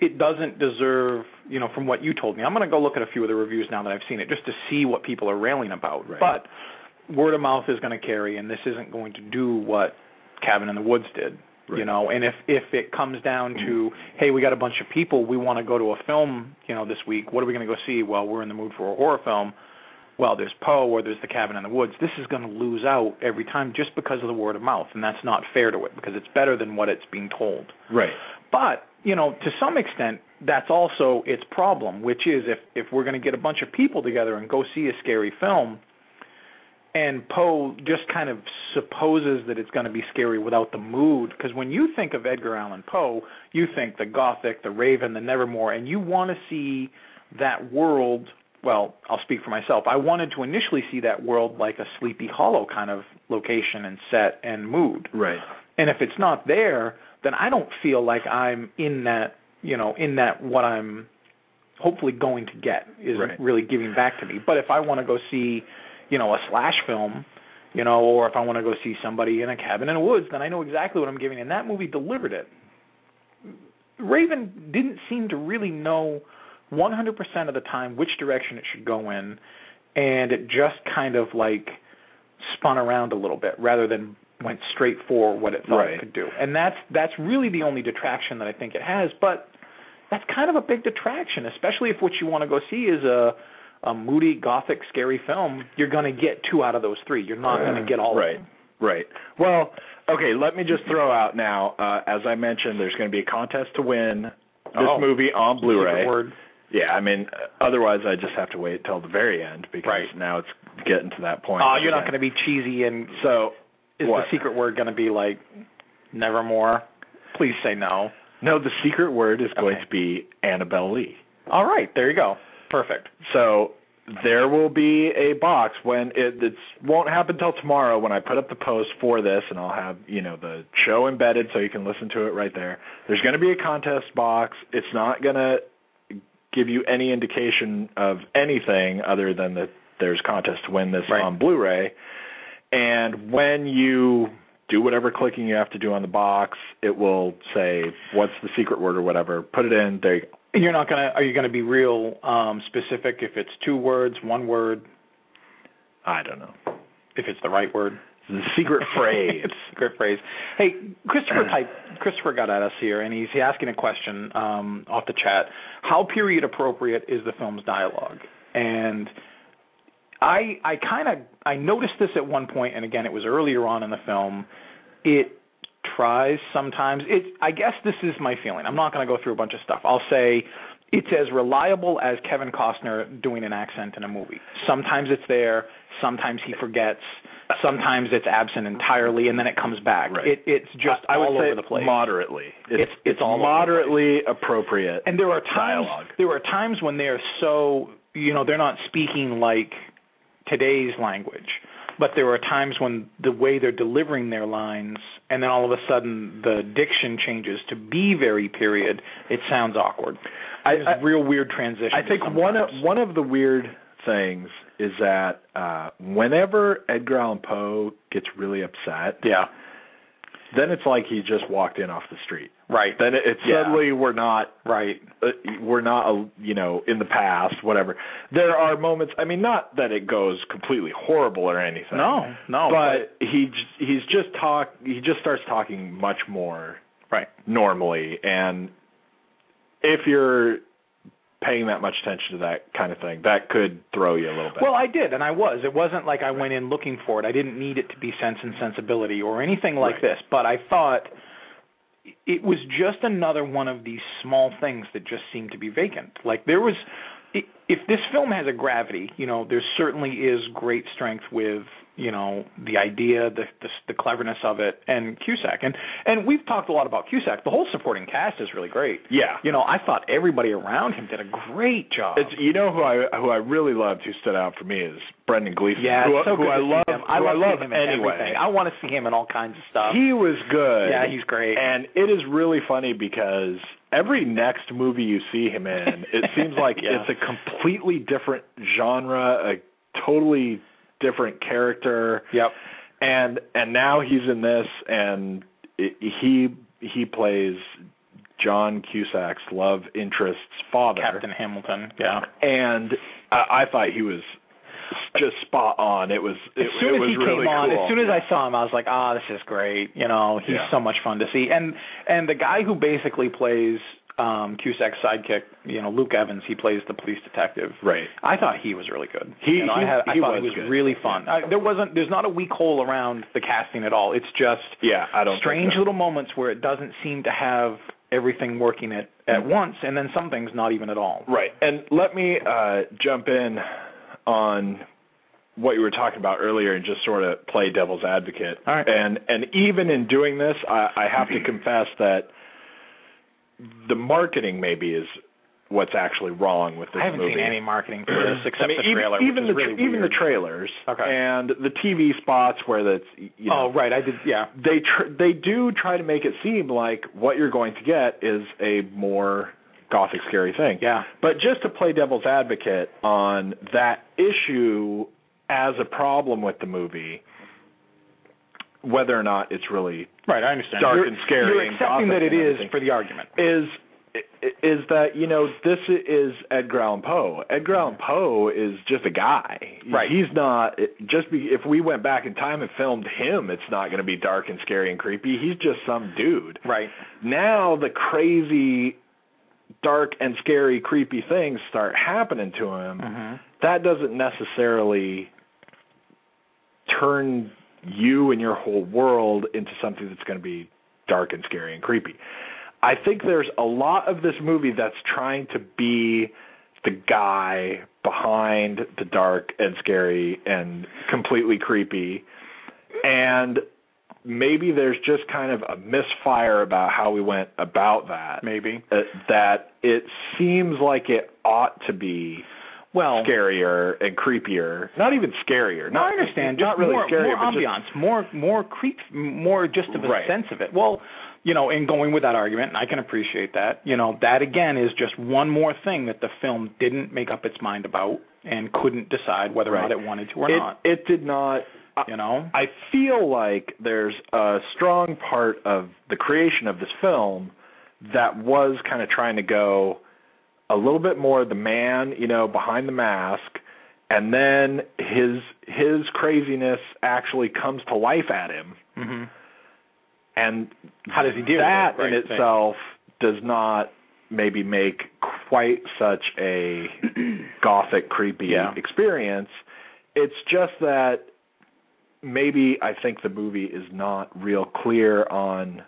it doesn't deserve, you know, from what you told me. I'm going to go look at a few of the reviews now that I've seen it just to see what people are railing about. Right. But word of mouth is going to carry and this isn't going to do what Cabin in the Woods did. You know, and if if it comes down to, hey, we got a bunch of people, we want to go to a film, you know, this week. What are we going to go see? Well, we're in the mood for a horror film. Well, there's Poe or there's The Cabin in the Woods. This is going to lose out every time just because of the word of mouth, and that's not fair to it because it's better than what it's being told. Right. But you know, to some extent, that's also its problem, which is if if we're going to get a bunch of people together and go see a scary film, and Poe just kind of supposes that it's going to be scary without the mood, because when you think of Edgar Allan Poe, you think the Gothic, the Raven, the Nevermore, and you want to see that world. Well, I'll speak for myself. I wanted to initially see that world like a Sleepy Hollow kind of location and set and mood. Right. And if it's not there, then I don't feel like I'm in that, you know, in that what I'm hopefully going to get is Right. really giving back to me. But if I want to go see, you know, a slash film, you know, or if I want to go see somebody in a cabin in the woods, then I know exactly what I'm giving And that movie delivered it. Raven didn't seem to really know 100% of the time which direction it should go in, and it just kind of like spun around a little bit rather than went straight for what it thought Right. it could do. And that's that's really the only detraction that I think it has, but that's kind of a big detraction, especially if what you want to go see is a a moody gothic scary film. You're going to get two out of those three. You're not going to get all Right. of them. Right. Well, okay, let me just throw out now, uh, as I mentioned, there's going to be a contest to win this Oh. movie on Blu-ray. Word. Yeah, I mean, otherwise I just have to wait till the very end because Right. now it's getting to that point. Oh, you're not going to be cheesy and So, is what? the secret word going to be like nevermore? Please say no. No, the secret word is going Okay. to be Annabel Lee. All right, there you go. Perfect. So there will be a box when it it won't happen till tomorrow when I put up the post for this and I'll have, you know, the show embedded so you can listen to it right there. There's going to be a contest box. It's not going to give you any indication of anything other than that there's contest to win this Right. on Blu-ray. And when you do whatever clicking you have to do on the box, it will say what's the secret word or whatever. Put it in. There you go. And You're not gonna. Are you gonna be real um, specific? If it's two words, one word, I don't know. if it's the right word. The secret phrase. secret phrase. Hey, Christopher type. Christopher got at us here, and he's asking a question um, off the chat. How period appropriate is the film's dialogue? And I I kind of I noticed this at one point, and again, it was earlier on in the film. It tries sometimes. It I guess this is my feeling. I'm not going to go through a bunch of stuff. I'll say it's as reliable as Kevin Costner doing an accent in a movie. Sometimes it's there, sometimes he forgets, sometimes it's absent entirely, and then it comes back. Right. It, it's just I would all say over the place. moderately. It's It's- it's the moderately appropriate. and there are times dialogue. there are times when they're so you know they're not speaking like today's language but there are times when the way they're delivering their lines and then all of a sudden the diction changes to be very period it sounds awkward. I- There's I- real weird transitions I think one of one of the weird things is that uh whenever Edgar Allan Poe gets really upset, yeah then it's like he just walked in off the street. right Then it, it's Yeah. suddenly we're not right uh, we're not uh, you know in the past whatever. There are moments. I mean, not that it goes completely horrible or anything. no no but he he's just talk he just starts talking much more right normally and if you're paying that much attention to that kind of thing that could throw you a little bit Well, I did, and I was. It wasn't like I went in looking for it. I didn't need it to be Sense and Sensibility or anything like Right. this. But I thought it was just another one of these small things that just seemed to be vacant. Like there was, if this film has a gravity, you know, there certainly is great strength with you know the idea, the, the the cleverness of it, and Cusack. And and we've talked a lot about Cusack. The whole supporting cast is really great. yeah You know, I thought everybody around him did a great job. it's you know who I who I really loved who stood out for me is Brendan Gleeson Yeah, who, so who good I love him. I love, I love him anyway everything. I want to see him in all kinds of stuff. he was good yeah, he's great. and it is really funny because every next movie you see him in it seems like Yeah. it's a completely different genre a totally different character yep. and and now he's in this and it, he he plays John Cusack's love interest's father Captain Hamilton. Yeah. and I, I thought he was just spot on it was it, As soon as was he really came on, cool. as soon as I saw him, I was like, "Ah, this is great." You know, he's Yeah. so much fun to see. And and the guy who basically plays um Cusack's sidekick, you know, Luke Evans, he plays the police detective. right I thought he was really good. He- you know, I, had, I he thought was he was good. really fun. I, there wasn't, there's not a weak hole around the casting at all. It's just yeah I don't strange so. little moments where it doesn't seem to have everything working at at once, and then some things not even at all. Right. And let me uh, jump in on what you were talking about earlier and just sort of play devil's advocate. All right. And and even in doing this, I, I have to confess that the marketing maybe is what's actually wrong with this I haven't movie. seen any marketing for this except I mean, the trailer, even, even is the really even the trailers Okay. and the TV spots where that's you oh, know oh, right. I did. Yeah. they tr- they do try to make it seem like what you're going to get is a more gothic scary thing. Yeah. But just to play devil's advocate on that issue as a problem with the movie, whether or not it's really Right. I understand. Dark you're, and scary You're and accepting that it is for the argument. is is that you know this is Edgar Allan Poe. Edgar Allan Poe is just a guy. Right. He's not just be, if we went back in time and filmed him, it's not going to be dark and scary and creepy. He's just some dude. Right. Now the crazy dark and scary creepy things start happening to him. Mhm. That doesn't necessarily turn you and your whole world into something that's going to be dark and scary and creepy. I think there's a lot of this movie that's trying to be the guy behind the dark and scary and completely creepy and maybe there's just kind of a misfire about how we went about that. Maybe uh, that it seems like it ought to be well scarier and creepier. Not even scarier. No, not, I understand. Not just really more, scarier, more just- ambiance, more more creep, more just of a Right. sense of it. Well, you know, in going with that argument, and I can appreciate that. You know, that again is just one more thing that the film didn't make up its mind about and couldn't decide whether or not it wanted to or it, not. It did not. You know, I feel like there's a strong part of the creation of this film that was kind of trying to go a little bit more of the man, you know, behind the mask, and then his his craziness actually comes to life at him, hmm and How does he with that? Right, in itself does not maybe make quite such a gothic creepy Yeah. experience it's just that maybe i think the movie is not real clear on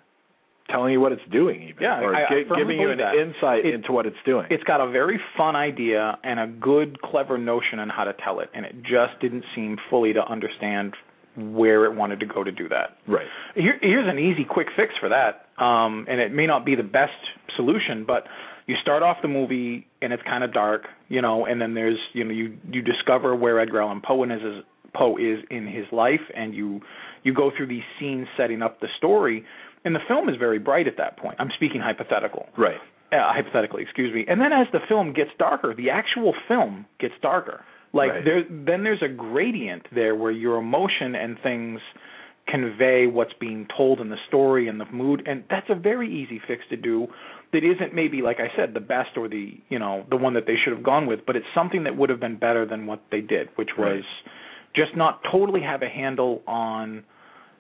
telling you what it's doing even Yeah, or I- I firmly giving you an that. insight It- into what it's doing it's got a very fun idea and a good, clever notion on how to tell it, and it just didn't seem fully to understand where it wanted to go to do that. right Here, here's an easy, quick fix for that, um, and it may not be the best solution, but you start off the movie and it's kind of dark, you know, and then there's, you know, you you discover where Edgar Allan Poe is, is Poe is in his life, and you you go through these scenes setting up the story, and the film is very bright at that point. I'm speaking hypothetical right uh, hypothetically, excuse me. And then as the film gets darker, the actual film gets darker. Like Right. there, then there's a gradient there where your emotion and things convey what's being told in the story and the mood, and that's a very easy fix to do. That isn't maybe like I said the best or the you know the one that they should have gone with, but it's something that would have been better than what they did, which was just not totally have a handle on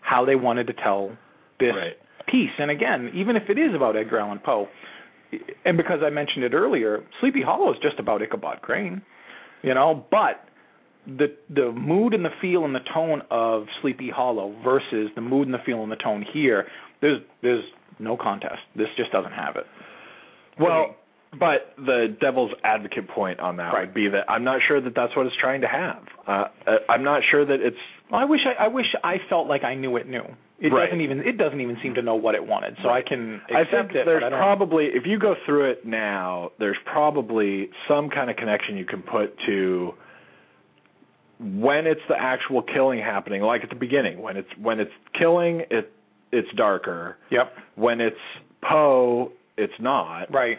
how they wanted to tell this Right. Piece. And again, even if it is about Edgar Allan Poe, and because I mentioned it earlier, Sleepy Hollow is just about Ichabod Crane, you know. But the the mood and the feel and the tone of Sleepy Hollow versus the mood and the feel and the tone here, there's there's no contest. This just doesn't have it. well but the devil's advocate point on that Right. would be that i'm not sure that that's what it's trying to have uh, uh, i'm not sure that it's Well, I wish I, I wish I felt like I knew it knew. It Right. doesn't even it doesn't even seem to know what it wanted. So Right. I can I accept think it. there's I probably if you go through it now, there's probably some kind of connection you can put to when it's the actual killing happening, like at the beginning, when it's when it's killing, it it's darker. Yep. When it's Poe, it's not. Right.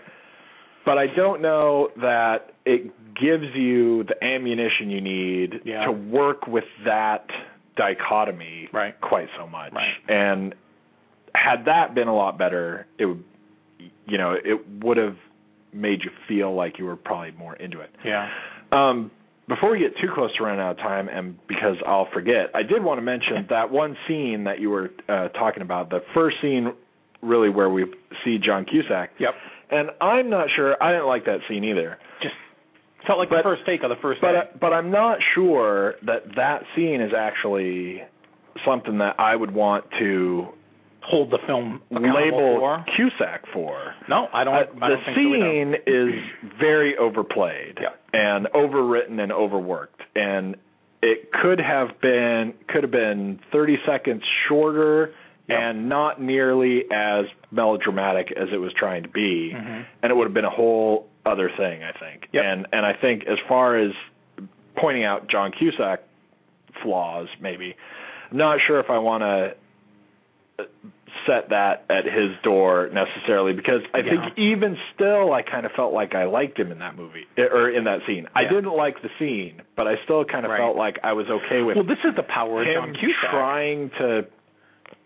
But I don't know that it gives you the ammunition you need Yeah. to work with that dichotomy Right. quite so much. Right. And had that been a lot better, it would you know, it would have made you feel like you were probably more into it. Yeah. Um before we get too close to running out of time and because I'll forget, I did want to mention that one scene that you were uh talking about, the first scene really where we see John Cusack. Yep. And I'm not sure I didn't like that scene either. Just felt like But- the first take of the first But day. uh, but I'm not sure that that scene is actually something that I would want to hold the film label for. Cusack for. No, I don't. Uh, I the don't think so scene is very overplayed Yeah. and overwritten and overworked, and it could have been could have been 30 seconds shorter Yep. and not nearly as melodramatic as it was trying to be, Mhm. and it would have been a whole other thing, I think. Yep. And and I think as far as pointing out John Cusack flaws, maybe I'm not sure if I want to set that at his door necessarily because I Yeah. think even still I kind of felt like I liked him in that movie or in that scene. Yeah. I didn't like the scene, but I still kind of Right. felt like I was okay with Well, this is the power of John Cusack. trying to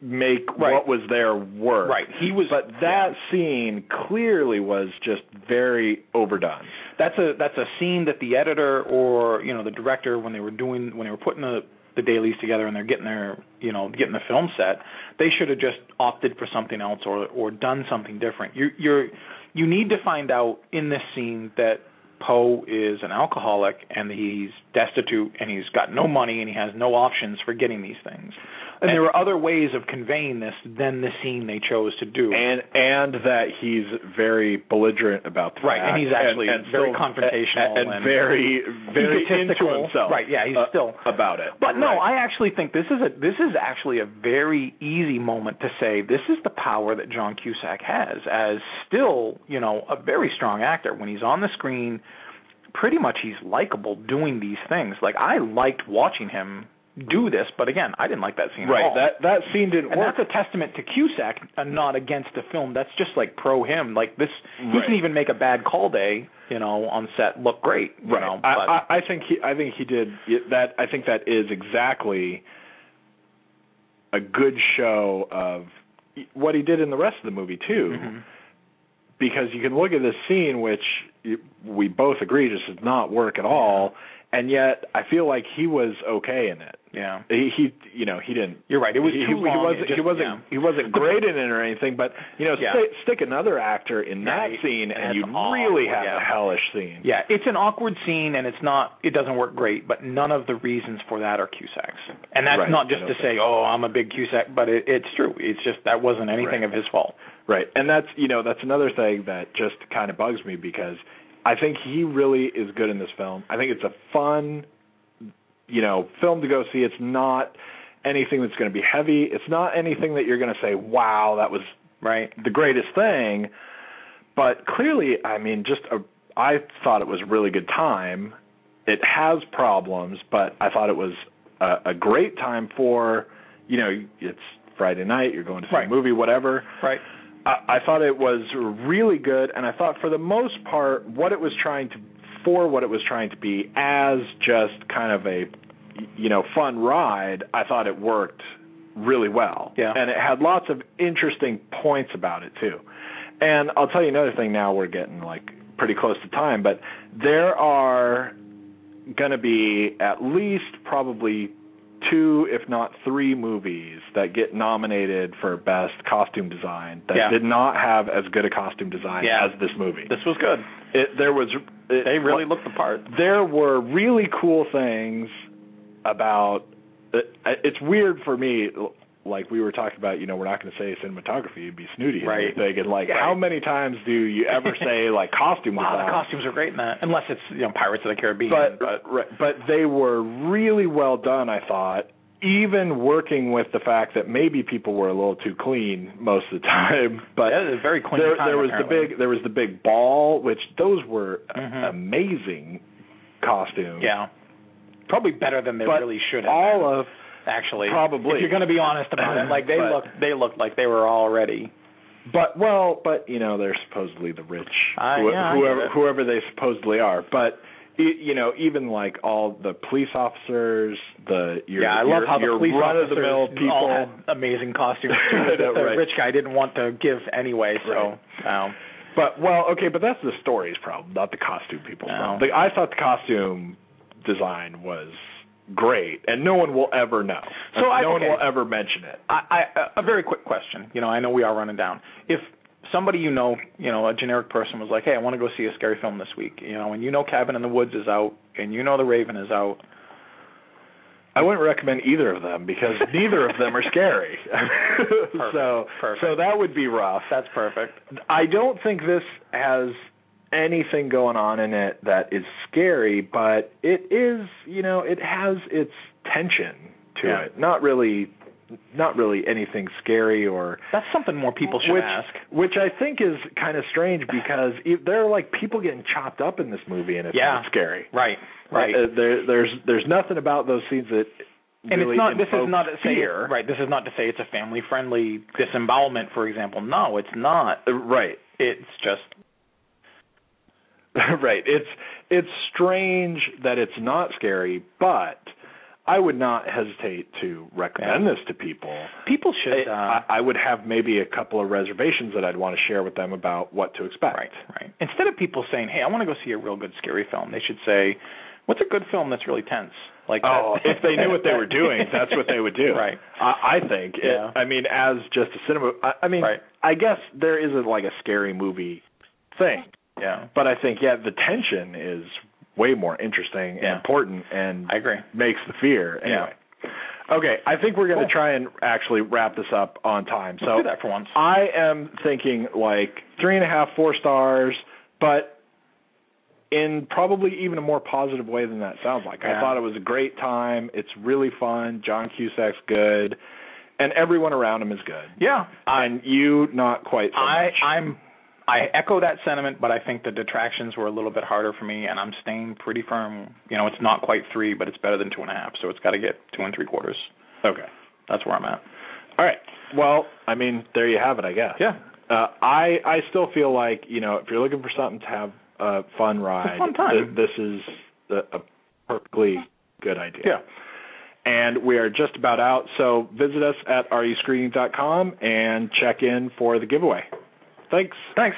make Right. what was there work. Right. He was. But that scene clearly was just very overdone. that's a that's a scene that the editor or you know the director when they were doing when they were putting the the dailies together and they're getting their you know getting the film set they should have just opted for something else or or done something different you you're you need to find out in this scene that Poe is an alcoholic and he's destitute and he's got no money and he has no options for getting these things. And, and there were other ways of conveying this than the scene they chose to do. And and that he's very belligerent about the right, fact, and he's actually and, and very still, confrontational and, and, very very into himself. Right, yeah, he's uh, still about it. But no, right. I actually think this is a this is actually a very easy moment to say this is the power that John Cusack has as still, you know, a very strong actor when he's on the screen pretty much he's likable doing these things. Like I liked watching him do this, but again, I didn't like that scene right. at all. That that scene didn't and work. that's a testament to Cusack and not against the film. That's just like pro him. Like this, right. he can even make a bad call day, you know, on set look great. You right. Know, I, I, I think he I think he did that. I think that is exactly a good show of what he did in the rest of the movie too. Mm-hmm. Because you can look at this scene, which we both agree just does not work at all, and yet I feel like he was okay in it. Yeah. He, he you know, he didn't. You're right. It was he, too he, long. He wasn't. Just, he wasn't. Yeah. He wasn't great in it or anything. But you know, Yeah. stick, stick another actor in that Right. scene, And and you really have yeah. a hellish scene. Yeah, it's an awkward scene, and it's not. It doesn't work great, but none of the reasons for that are Cusack's, and that's Right, not just to say, "Oh, I'm a big Cusack," but it, it's true. It's just that wasn't anything Right. of his fault. Right. And that's you know that's another thing that just kind of bugs me because I think he really is good in this film. I think it's a fun, you know, film to go see. It's not anything that's going to be heavy. It's not anything that you're going to say, "Wow, that was Right. the greatest thing." But clearly, I mean, just a, I thought it was a really good time. It has problems, but I thought it was a, a great time for, you know, it's Friday night. You're going to see Right. a movie, whatever. Right. I, I thought it was really good, and I thought for the most part, what it was trying to, for what it was trying to be, as just kind of a, you know, fun ride, I thought it worked really well. Yeah. And it had lots of interesting points about it too. And I'll tell you another thing. Now we're getting like pretty close to time, but there are going to be at least probably two, if not three, movies that get nominated for best costume design that Yeah. did not have as good a costume design Yeah. as this movie. This was good. It, there was it, They really looked the part. there were really cool things about. It, it's weird for me. Like we were talking about, you know, we're not going to say cinematography; it'd be snooty and Right. everything. And like, Right. how many times do you ever say like costume Wow, design? the costumes are great in that. Unless it's you know Pirates of the Caribbean. but right, but they were really well done. I thought, even working with the fact that maybe people were a little too clean most of the time. But Yeah, very clean there, time, there was apparently. the big there was the big ball, which those were Mhm. amazing costumes. yeah, probably better than they but really should have. all been, of actually, probably. If you're going to be honest about it, like they But- looked, they looked like they were already. But well, but you know they're supposedly the rich, I- who- yeah, whoever whoever they supposedly are. But you know, even like all the police officers, the your, yeah, I your, love how the police run of officers the mill people. all had amazing costumes too, I that the right. rich guy didn't want to give anyway. So, um, But well, okay, but that's the story's problem, not the costume people's No. problem. The, I thought the costume design was great, and no one will ever know. So I- no one will ever mention it. I, I, a very quick question. You know, I know we are running down. If somebody you know, you know, a generic person was like, "Hey, I want to go see a scary film this week," you know, and you know, Cabin in the Woods is out, and you know, The Raven is out. I wouldn't recommend either of them because neither of them are scary. so Perfect. so that would be rough. That's perfect. I don't think this has anything going on in it that is scary, but it is, you know, it has its tension to Yeah. it. Not really not really anything scary or That's something more people should which, ask. Which I think is kind of strange because there are like people getting chopped up in this movie and it's Yeah. not scary. Right. Right. Uh, there there's there's nothing about those scenes that and really it's not. This is not to say. fear. Right. This is not to say it's a family-friendly disembowelment, for example. No, it's not. Uh, Right. It's just. right. It's it's strange that it's not scary, but I would not hesitate to recommend this to people. People should. Uh, I, I would have maybe a couple of reservations that I'd want to share with them about what to expect. Right, right. Instead of people saying, "Hey, I want to go see a real good scary film," they should say, "What's a good film that's really tense?" Like, Oh, that. if they knew what they were doing, that's what they would do. Right. I, I think. It- Yeah. I mean, as just a cinema, I, I mean, Right. I guess there isn't like a scary movie thing, Yeah. but I think yeah, the tension is way more interesting and important and I agree. makes the fear anyway. Okay, I think we're going to Cool. try and actually wrap this up on time. Let's so do that for once. I am thinking like three and a half, four stars, but in probably even a more positive way than that sounds like. I thought it was a great time. It's really fun. John Cusack's good, and everyone around him is good. Yeah, I and you not quite so I much. I'm I echo that sentiment, but I think the detractions were a little bit harder for me, and I'm staying pretty firm. You know, it's not quite three, but it's better than two and a half, so it's got to get two and three quarters. okay. That's where I'm at. All right. Well, I mean, there you have it, I guess. Yeah, Uh, I I still feel like you know if you're looking for something to have a fun ride, a fun time. th- this is a, a perfectly good idea. yeah. And we are just about out, so visit us at ruscreening.com and check in for the giveaway. Thanks. Thanks.